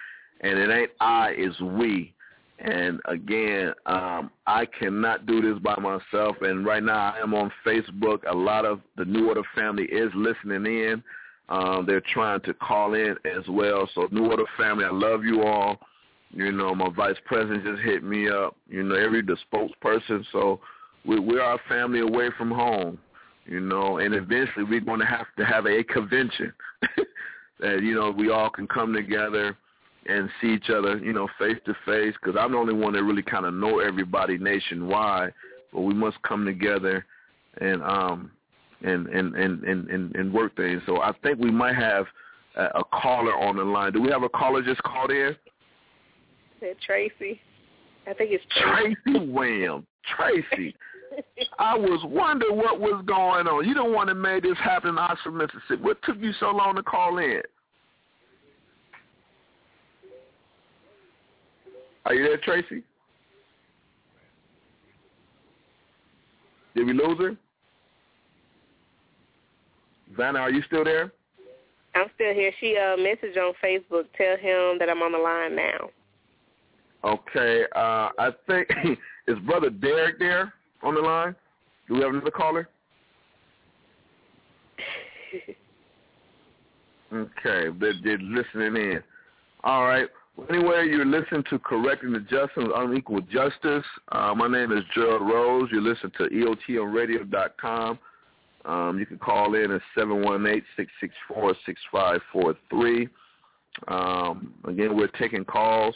and it ain't I, it's we. And again, um, I cannot do this by myself. And right now, I am on Facebook. A lot of the New Order family is listening in. Um, they're trying to call in as well. So New Order family, I love you all. You know, my vice president just hit me up. You know, every the spokesperson. So we we are a family away from home. You know, and eventually we're going to have to have a convention that you know we all can come together and see each other, you know, face to face. Because I'm the only one that really kind of know everybody nationwide. But we must come together and um and and and and and, and work things. So I think we might have a, a caller on the line. Do we have a caller just called in? Said Tracy. I think it's Tracy. Tracy Wham. Tracy. I was wondering what was going on. You don't want to make this happen in Oxford, Mississippi. What took you so long to call in? Are you there, Tracy? Did we lose her? Vanna, are you still there? I'm still here. She uh messaged on Facebook. Tell him that I'm on the line now. Okay. Uh, I think is brother Derek there on the line? Do we have another caller? Okay, they're, they're listening in. All right. Anyway, you're listening to Correcting the Justice Unequal Justice. Uh, my name is Gerald Rose. You listen to EOTMRadio.com. Um, you can call in at 718-664-6543. Um, again, we're taking calls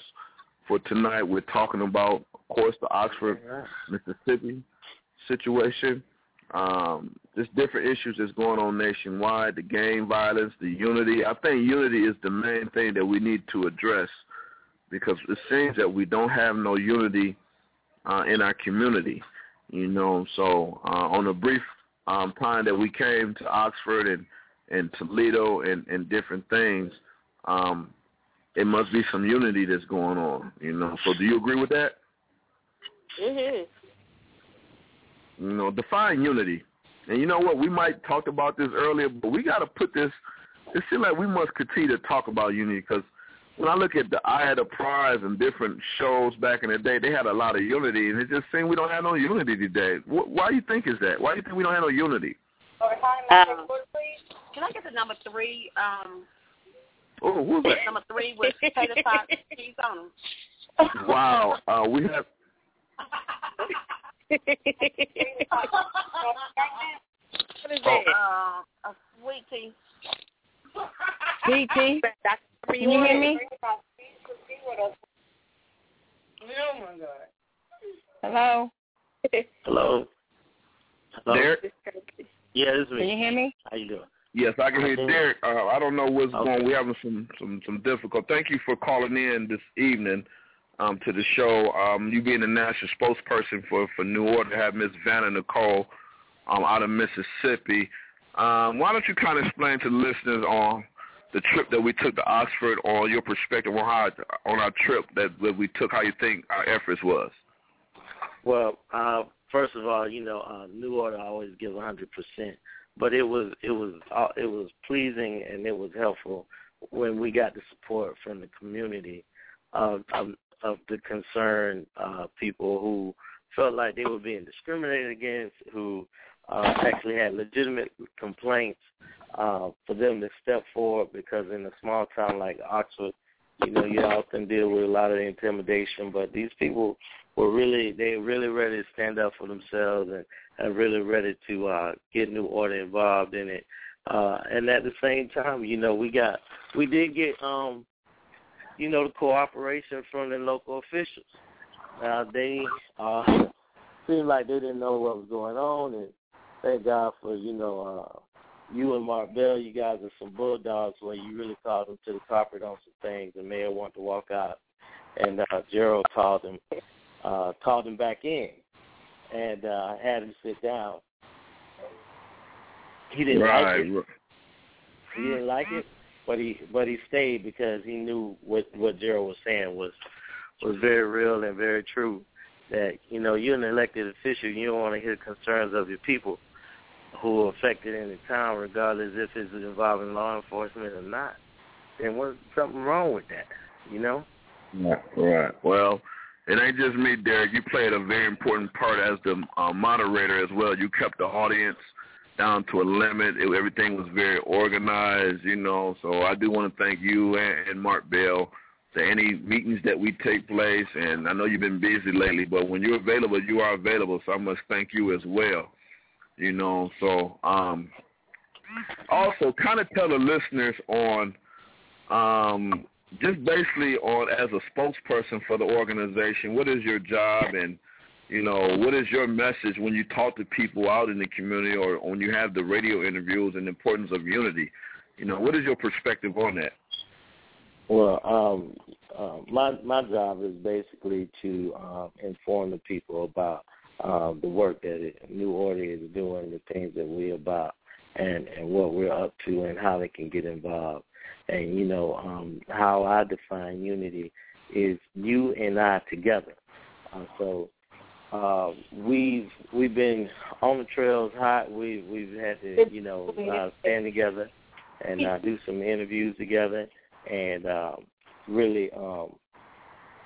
for tonight. We're talking about, of course, the Oxford, Mississippi situation. Um, just different issues that's going on nationwide, the gang violence, the unity. I think unity is the main thing that we need to address because it seems that we don't have no unity uh, in our community. You know, so uh, on a brief um, time that we came to Oxford and and Toledo and and different things, um, it must be some unity that's going on. You know, so do you agree with that? Mhm. You know, define unity. And you know what? We might talk about this earlier, but we got to put this. It seems like we must continue to talk about unity because when I look at the Eyes on the Prize and different shows back in the day, they had a lot of unity, and it just seems we don't have no unity today. Wh- Why do you think is that? Why do you think we don't have no unity? Um, can I get the number three? Um, Oh, who's that? number three with potato pot cheese on them. Wow, uh, we have. What is Oh. that? Uh, a sweet tea. DT. Can you hear me? Oh my God. Hello. Hello. Hello. Derek? Yeah, this is me. Can you hear me? How you doing? Yes, I can hear Okay. Derek. Uh, I don't know what's Okay. going. We're having some some some difficult. Thank you for calling in this evening um, to the show. Um, you being the national spokesperson for for New Order, have Miss Vanna Nicole um, out of Mississippi. Um, why don't you kind of explain to the listeners on the trip that we took to Oxford, or your perspective on how on our trip that, that we took, how you think our efforts was? Well, uh, first of all, you know, uh, New Order always gives 100%, but it was it was uh, it was pleasing and it was helpful when we got the support from the community of of, of the concerned uh, people who felt like they were being discriminated against, who uh, actually had legitimate complaints uh, for them to step forward because in a small town like Oxford, you know, you often deal with a lot of intimidation, but these people were really they really ready to stand up for themselves and, and really ready to uh get new order involved in it. Uh and at the same time, you know, we got we did get um you know the cooperation from the local officials. Uh they uh seemed like they didn't know what was going on and thank God for, you know, uh you and Mark Bell, you guys are some bulldogs where you really called them to the carpet on some things and Mayor wanted to walk out and uh Gerald called him uh called him back in and uh had him sit down. He didn't right. like it. He didn't like it, but he but he stayed because he knew what what Gerald was saying was was very real and very true. That you know you're an elected official, you don't want to hear concerns of your people who are affected in the town, regardless if it's involving law enforcement or not. Then what's something wrong with that? You know? Right. Well, it ain't just me, Derek. You played a very important part as the uh, moderator as well. You kept the audience down to a limit. It, everything was very organized, you know. So I do want to thank you and, and Mark Bell to any meetings that we take place. And I know you've been busy lately, but when you're available, you are available. So I must thank you as well. You know. So um, also, kind of tell the listeners on um, just basically on as a spokesperson for the organization, what is your job and you know, what is your message when you talk to people out in the community or when you have the radio interviews and the importance of unity? You know, what is your perspective on that? Well, um, uh, my my job is basically to um, inform the people about uh, the work that New Order is doing, the things that we're about, and and what we're up to, and how they can get involved. And you know, um, how I define unity is you and I together. Uh, so uh, we've we've been on the trails hot. We we've had to you know uh, stand together and uh, do some interviews together, and uh, really um,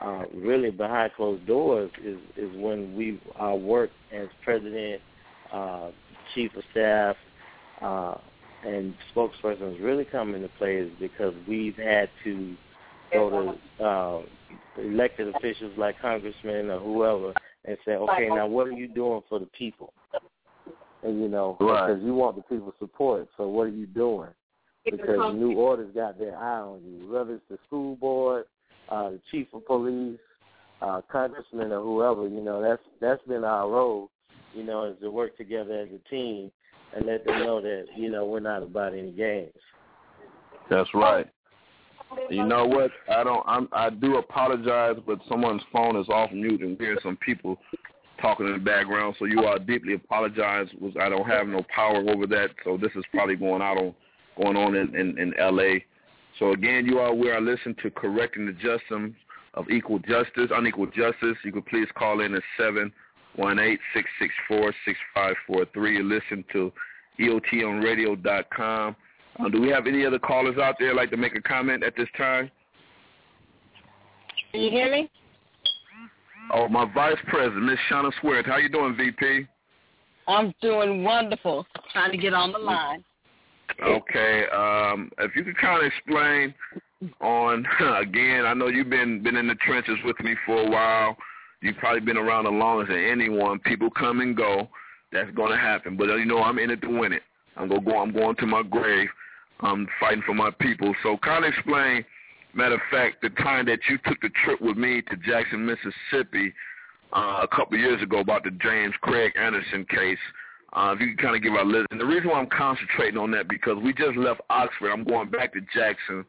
uh, really behind closed doors is is when we our work as president, uh, chief of staff, uh, and spokespersons really come into play is because we've had to go to uh, elected officials like congressmen or whoever and say, okay, now what are you doing for the people? And you know, Right. because you want the people's support. So what are you doing? Because New Order's got their eye on you, whether it's the school board, uh, the chief of police, uh, congressman, or whoever. You know, that's that's been our role. You know, is to work together as a team and let them know that you know we're not about any games. That's right. You know what? I don't. I'm, I do apologize, but someone's phone is off mute, and there's some people talking in the background. So you are deeply apologize. Was I don't have no power over that. So this is probably going out on going on in in, in L.A. So again, you are we are listening to correcting the justice of equal justice, unequal justice. You could please call in at seven one eight six six four six five four three. Listen to EOTMRadio.com. Um, do we have any other callers out there like to make a comment at this time? Can you hear me? Oh, my vice president, Miss Shauna Sweat. How you doing, VP? I'm doing wonderful. Trying to get on the line. Okay. Um, if you could kind of explain on again, I know you've been been in the trenches with me for a while. You've probably been around the longest of anyone. People come and go. That's going to happen. But uh, you know, I'm in it to win it. I'm gonna go. I'm going to my grave. I'm fighting for my people. So kind of explain. Matter of fact, the time that you took the trip with me to Jackson, Mississippi, uh, a couple of years ago about the James Craig Anderson case. Uh, if you can kind of give our list. And the reason why I'm concentrating on that because we just left Oxford. I'm going back to Jackson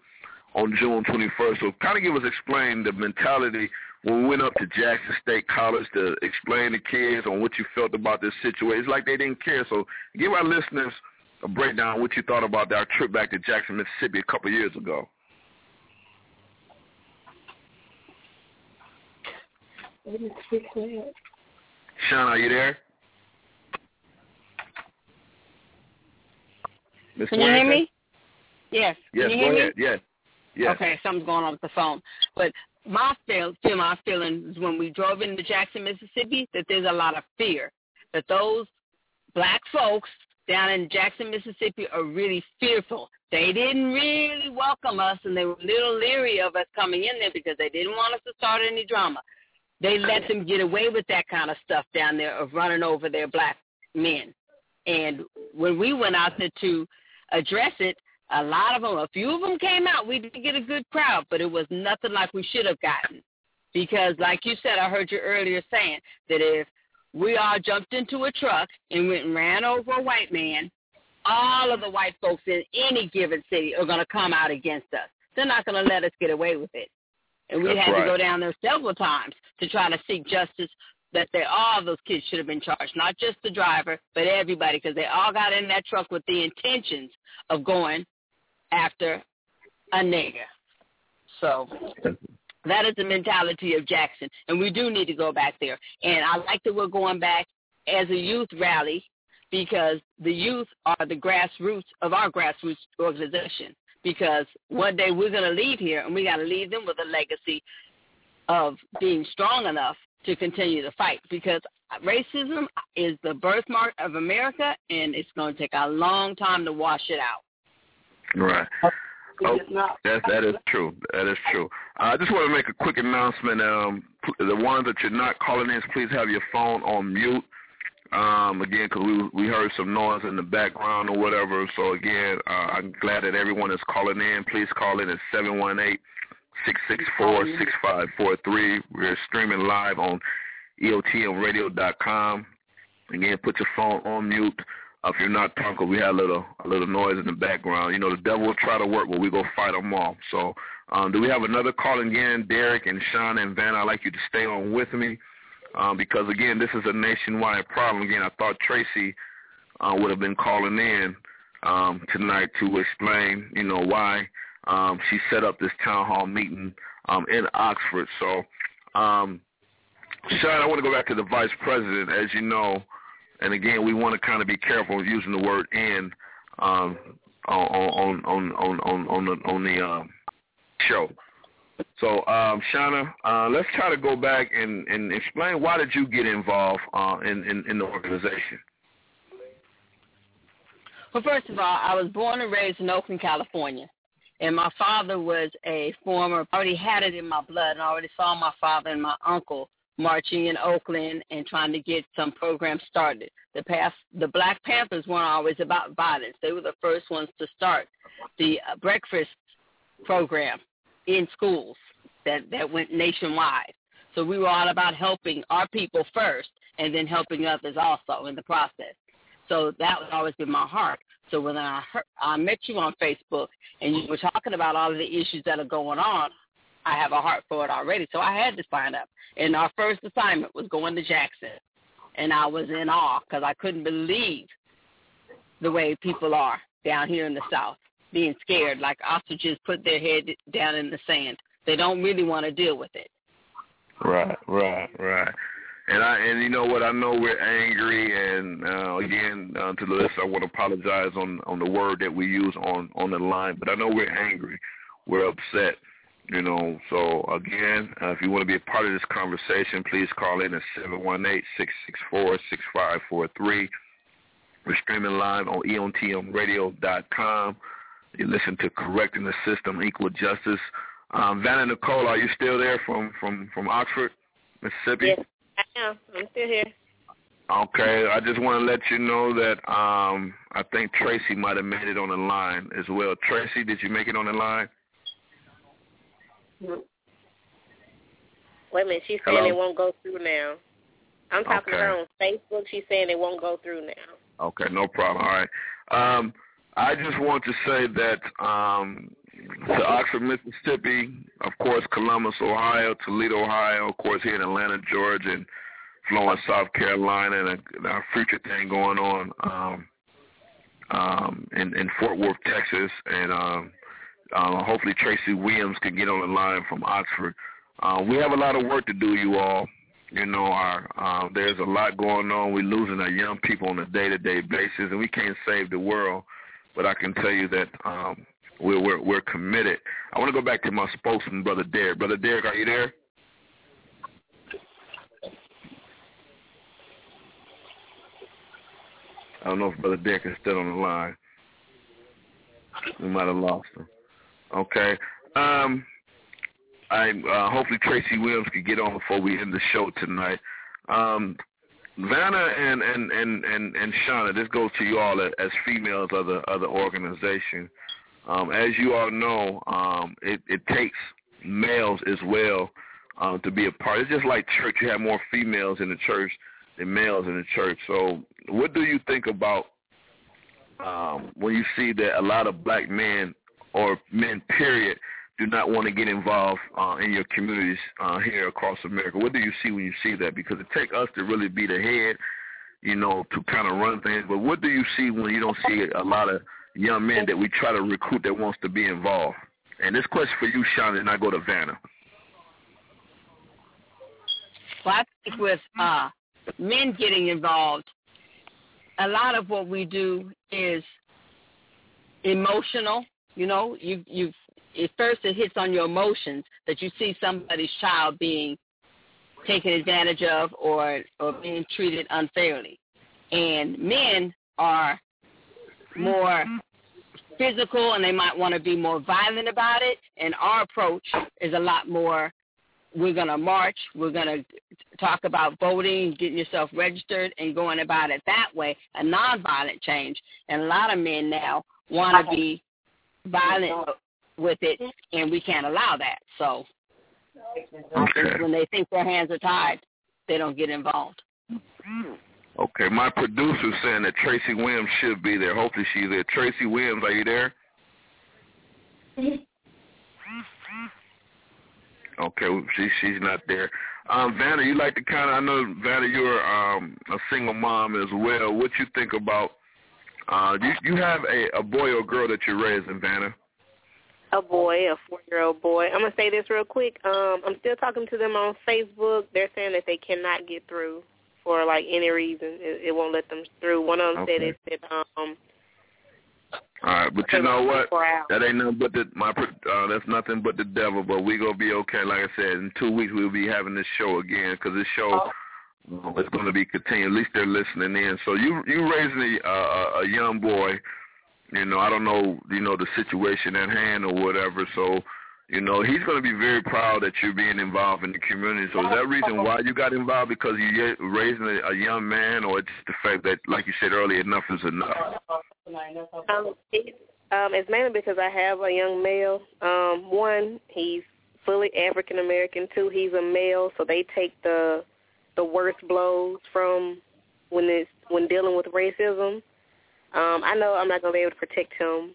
on June 21st. So kind of give us explain the mentality when we went up to Jackson State College to explain to kids on what you felt about this situation. It's like they didn't care. So give our listeners a breakdown of what you thought about our trip back to Jackson, Mississippi a couple of years ago. Sean, are you there? Miss Can you hear me? Yes. Yes, Can you hear me? Yes. Yes. Okay, something's going on with the phone. But my feel, feel my feeling is when we drove into Jackson, Mississippi, that there's a lot of fear. That those black folks down in Jackson, Mississippi are really fearful. They didn't really welcome us and they were a little leery of us coming in there because they didn't want us to start any drama. They let them get away with that kind of stuff down there of running over their black men. And when we went out there to address it, a lot of them, a few of them came out. We did get a good crowd, but it was nothing like we should have gotten. Because like you said, I heard you earlier saying that if we all jumped into a truck and went and ran over a white man, all of the white folks in any given city are going to come out against us. They're not going to let us get away with it. And we That's had right. to go down there several times to try to seek justice that they all those kids should have been charged, not just the driver, but everybody, because they all got in that truck with the intentions of going after a nigger. So that is the mentality of Jackson, and we do need to go back there. And I like that we're going back as a youth rally because the youth are the grassroots of our grassroots organization. Because one day we're going to leave here, and we got to leave them with a legacy of being strong enough to continue the fight. Because racism is the birthmark of America, and it's going to take a long time to wash it out. Right. Oh, that that is true. That is true. I just want to make a quick announcement. Um, the ones that you're not calling in, please have your phone on mute. Um, again, because we we heard some noise in the background or whatever. So again, uh, I'm glad that everyone is calling in. Please call in at seven one eight six six four six five four three. We're streaming live on EOTMRadio.com. Again, put your phone on mute. Uh, if you're not talking, we had a little a little noise in the background. You know, the devil will try to work, but we go fight them off. So, um, do we have another call again? Derek and Sean and Van, I'd like you to stay on with me um, because again, this is a nationwide problem. Again, I thought Tracy uh, would have been calling in um, tonight to explain, you know, why um, she set up this town hall meeting um, in Oxford. So, um, Sean, I want to go back to the vice president. As you know, and again, we want to kind of be careful using the word "in" um, on on on on on on the on the um, show. So, um, uh, let's try to go back and, and explain why did you get involved uh, in, in in the organization. Well, first of all, I was born and raised in Oakland, California. And my father was a former, already had it in my blood, and I already saw my father and my uncle marching in Oakland and trying to get some programs started. The past, the Black Panthers weren't always about violence. They were the first ones to start the uh, breakfast program in schools that, that went nationwide. So we were all about helping our people first and then helping others also in the process. So that was always been my heart. So when I heard, I met you on Facebook and you were talking about all of the issues that are going on, I have a heart for it already. So I had to sign up. And our first assignment was going to Jackson. And I was in awe because I couldn't believe the way people are down here in the South, being scared like ostriches put their head down in the sand. They don't really want to deal with it. Right, right, right. And I and you know what I know we're angry and uh, again uh, to the list I want to apologize on on the word that we use on on the line, but I know we're angry, we're upset, you know. So again, uh, if you want to be a part of this conversation, please call in at seven one eight six six four six five four three. We're streaming live on EOTMRadio.com. You listen to Correcting the System, Equal Justice. Um, Vanna Nicole, are you still there from from from Oxford, Mississippi? Yes, I am. I'm still here. Okay, I just want to let you know that um, I think Tracy might have made it on the line as well. Tracy, did you make it on the line? Wait a minute. She's saying Hello? it won't go through now. I'm talking to her on Facebook. She's saying it won't go through now. Okay, no problem. All right. Um, I just want to say that um, to Oxford, Mississippi, of course, Columbus, Ohio, Toledo, Ohio, of course, here in Atlanta, Georgia, and Florence, South Carolina, and a, future thing going on um, um, in, in Fort Worth, Texas, and um, uh, hopefully Tracy Williams can get on the line from Oxford. Uh, we have a lot of work to do, you all. You know, our uh, there's a lot going on. We're losing our young people on a day-to-day basis, and we can't save the world. But I can tell you that um, we're, we're we're committed. I want to go back to my spokesman, brother Derek. Brother Derek, are you there? I don't know if brother Derek is still on the line. We might have lost him. Okay. Um, I uh, hopefully Tracy Williams can get on before we end the show tonight. Um, Vanna and and and and and Shauna, this goes to you all as, as females of the of the organization. Um, as you all know, um, it, it takes males as well um, to be a part. It's just like church; you have more females in the church than males in the church. So, what do you think about um, when you see that a lot of black men or men, period, do not want to get involved uh, in your communities uh, here across America? What do you see when you see that? Because it takes us to really be the head, you know, to kind of run things. But what do you see when you don't see a lot of young men that we try to recruit that wants to be involved? And this question for you, Sean, and I go to Vanna. Well, I think with uh, men getting involved, a lot of what we do is emotional. You know, you you at first it hits on your emotions that you see somebody's child being taken advantage of or or being treated unfairly, and men are more physical and they might want to be more violent about it. And our approach is a lot more we're going to march, we're going to talk about voting, getting yourself registered, and going about it that way, a nonviolent change. And a lot of men now want to be violent with it, and we can't allow that. So I think when they think their hands are tied, they don't get involved. Mm. Okay, my producer's saying that Tracy Williams should be there. Hopefully she's there. Tracy Williams, are you there? Okay, she she's not there. Um, Vanna, you like to kind of I know Vanna, you're um, a single mom as well. What you think about? Uh, you you have a, a boy or girl that you're raising, Vanna? a boy, a four-year-old boy. I'm gonna say this real quick. Um, I'm still talking to them on Facebook. They're saying that they cannot get through for like any reason. It, it won't let them through. One of them Okay. said it said um All right, but you know what? That ain't nothing but the my. Uh, that's nothing but the devil. But we gonna be okay. Like I said, in two weeks we'll be having this show again because this show um, is going to be continued. At least they're listening in. So you you raising a, a a young boy. You know, I don't know. You know the situation at hand or whatever. So. You know, he's going to be very proud that you're being involved in the community. So is that reason why you got involved because you're raising a, young man or it's the fact that, like you said earlier, enough is enough? Um, it, um, it's mainly because I have a young male. Um, one, he's fully African American. Two, he's a male, so they take the the worst blows from when it's when dealing with racism. Um, I know I'm not gonna be able to protect him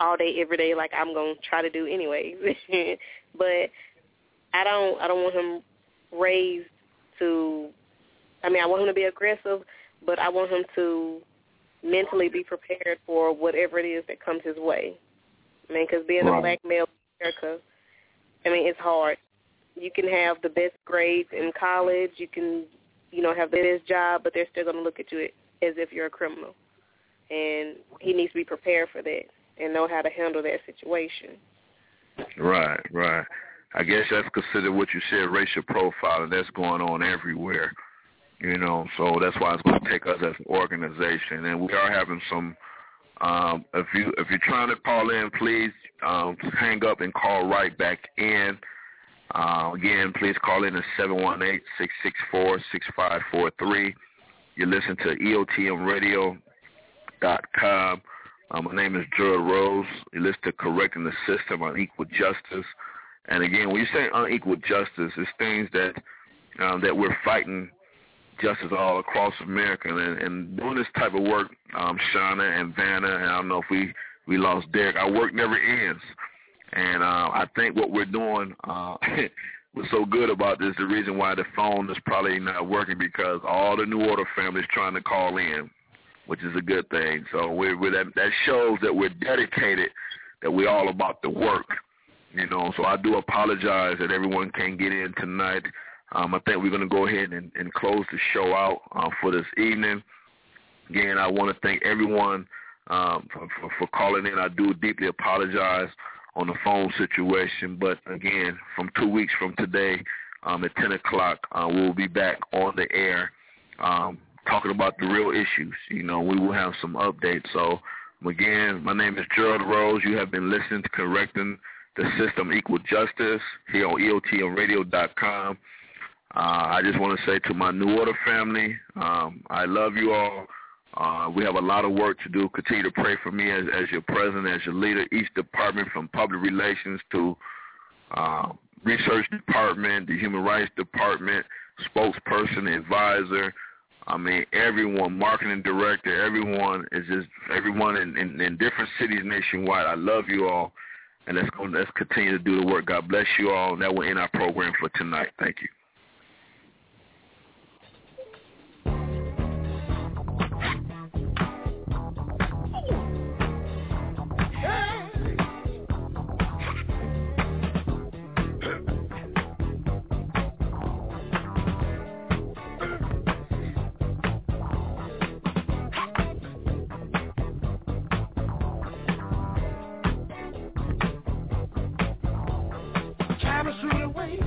all day, every day, like I'm gonna try to do anyways. but I don't I don't want him raised to. I mean, I want him to be aggressive, but I want him to mentally be prepared for whatever it is that comes his way. I mean, because being a black male in America, I mean, it's hard. You can have the best grades in college, you can, you know, have the best job, but they're still going to look at you as if you're a criminal. And he needs to be prepared for that and know how to handle that situation. Right, right. I guess that's considered what you said, racial profiling. That's going on everywhere. You know, so that's why it's going to take us as an organization, and we are having some. Um, if you if you're trying to call in, please um, hang up and call right back in. Uh, again, please call in at seven one eight six six four six five four three. You listen to EOTMRadio.com. Uh, my name is Gerald Rose. You listen Correcting the System on Equal Justice. And again, when you say unequal justice, it's things that um, that we're fighting justice all across America. And, and doing this type of work, um, Shauna and Vanna, and I don't know if we, we lost Derek, our work never ends. And uh, I think what we're doing, uh, what's so good about this, the reason why the phone is probably not working because all the New Order families trying to call in, which is a good thing. So we're, we're that, that shows that we're dedicated, that we're all about the work. You know, so I do apologize that everyone can't get in tonight. Um, I think we're going to go ahead and, and close the show out uh, for this evening. Again, I want to thank everyone um, for, for, for calling in. I do deeply apologize on the phone situation, but again, from two weeks from today um, at 10 o'clock, uh, we'll be back on the air um, talking about the real issues. You know, we will have some updates. So, again, my name is Gerald Rose. You have been listening to Correcting the System Equal Justice here on E EOTMRadio.com. Uh, I just want to say to my New Order family, um, I love you all. Uh, we have a lot of work to do. Continue to pray for me as, as your president, as your leader. Each department, from public relations to uh, research department, the human rights department, spokesperson, advisor. I mean, everyone, marketing director, everyone is just everyone in, in, in different cities nationwide. I love you all, and let's go. Let's continue to do the work. God bless you all, that will end our program for tonight. Thank you. never see a way.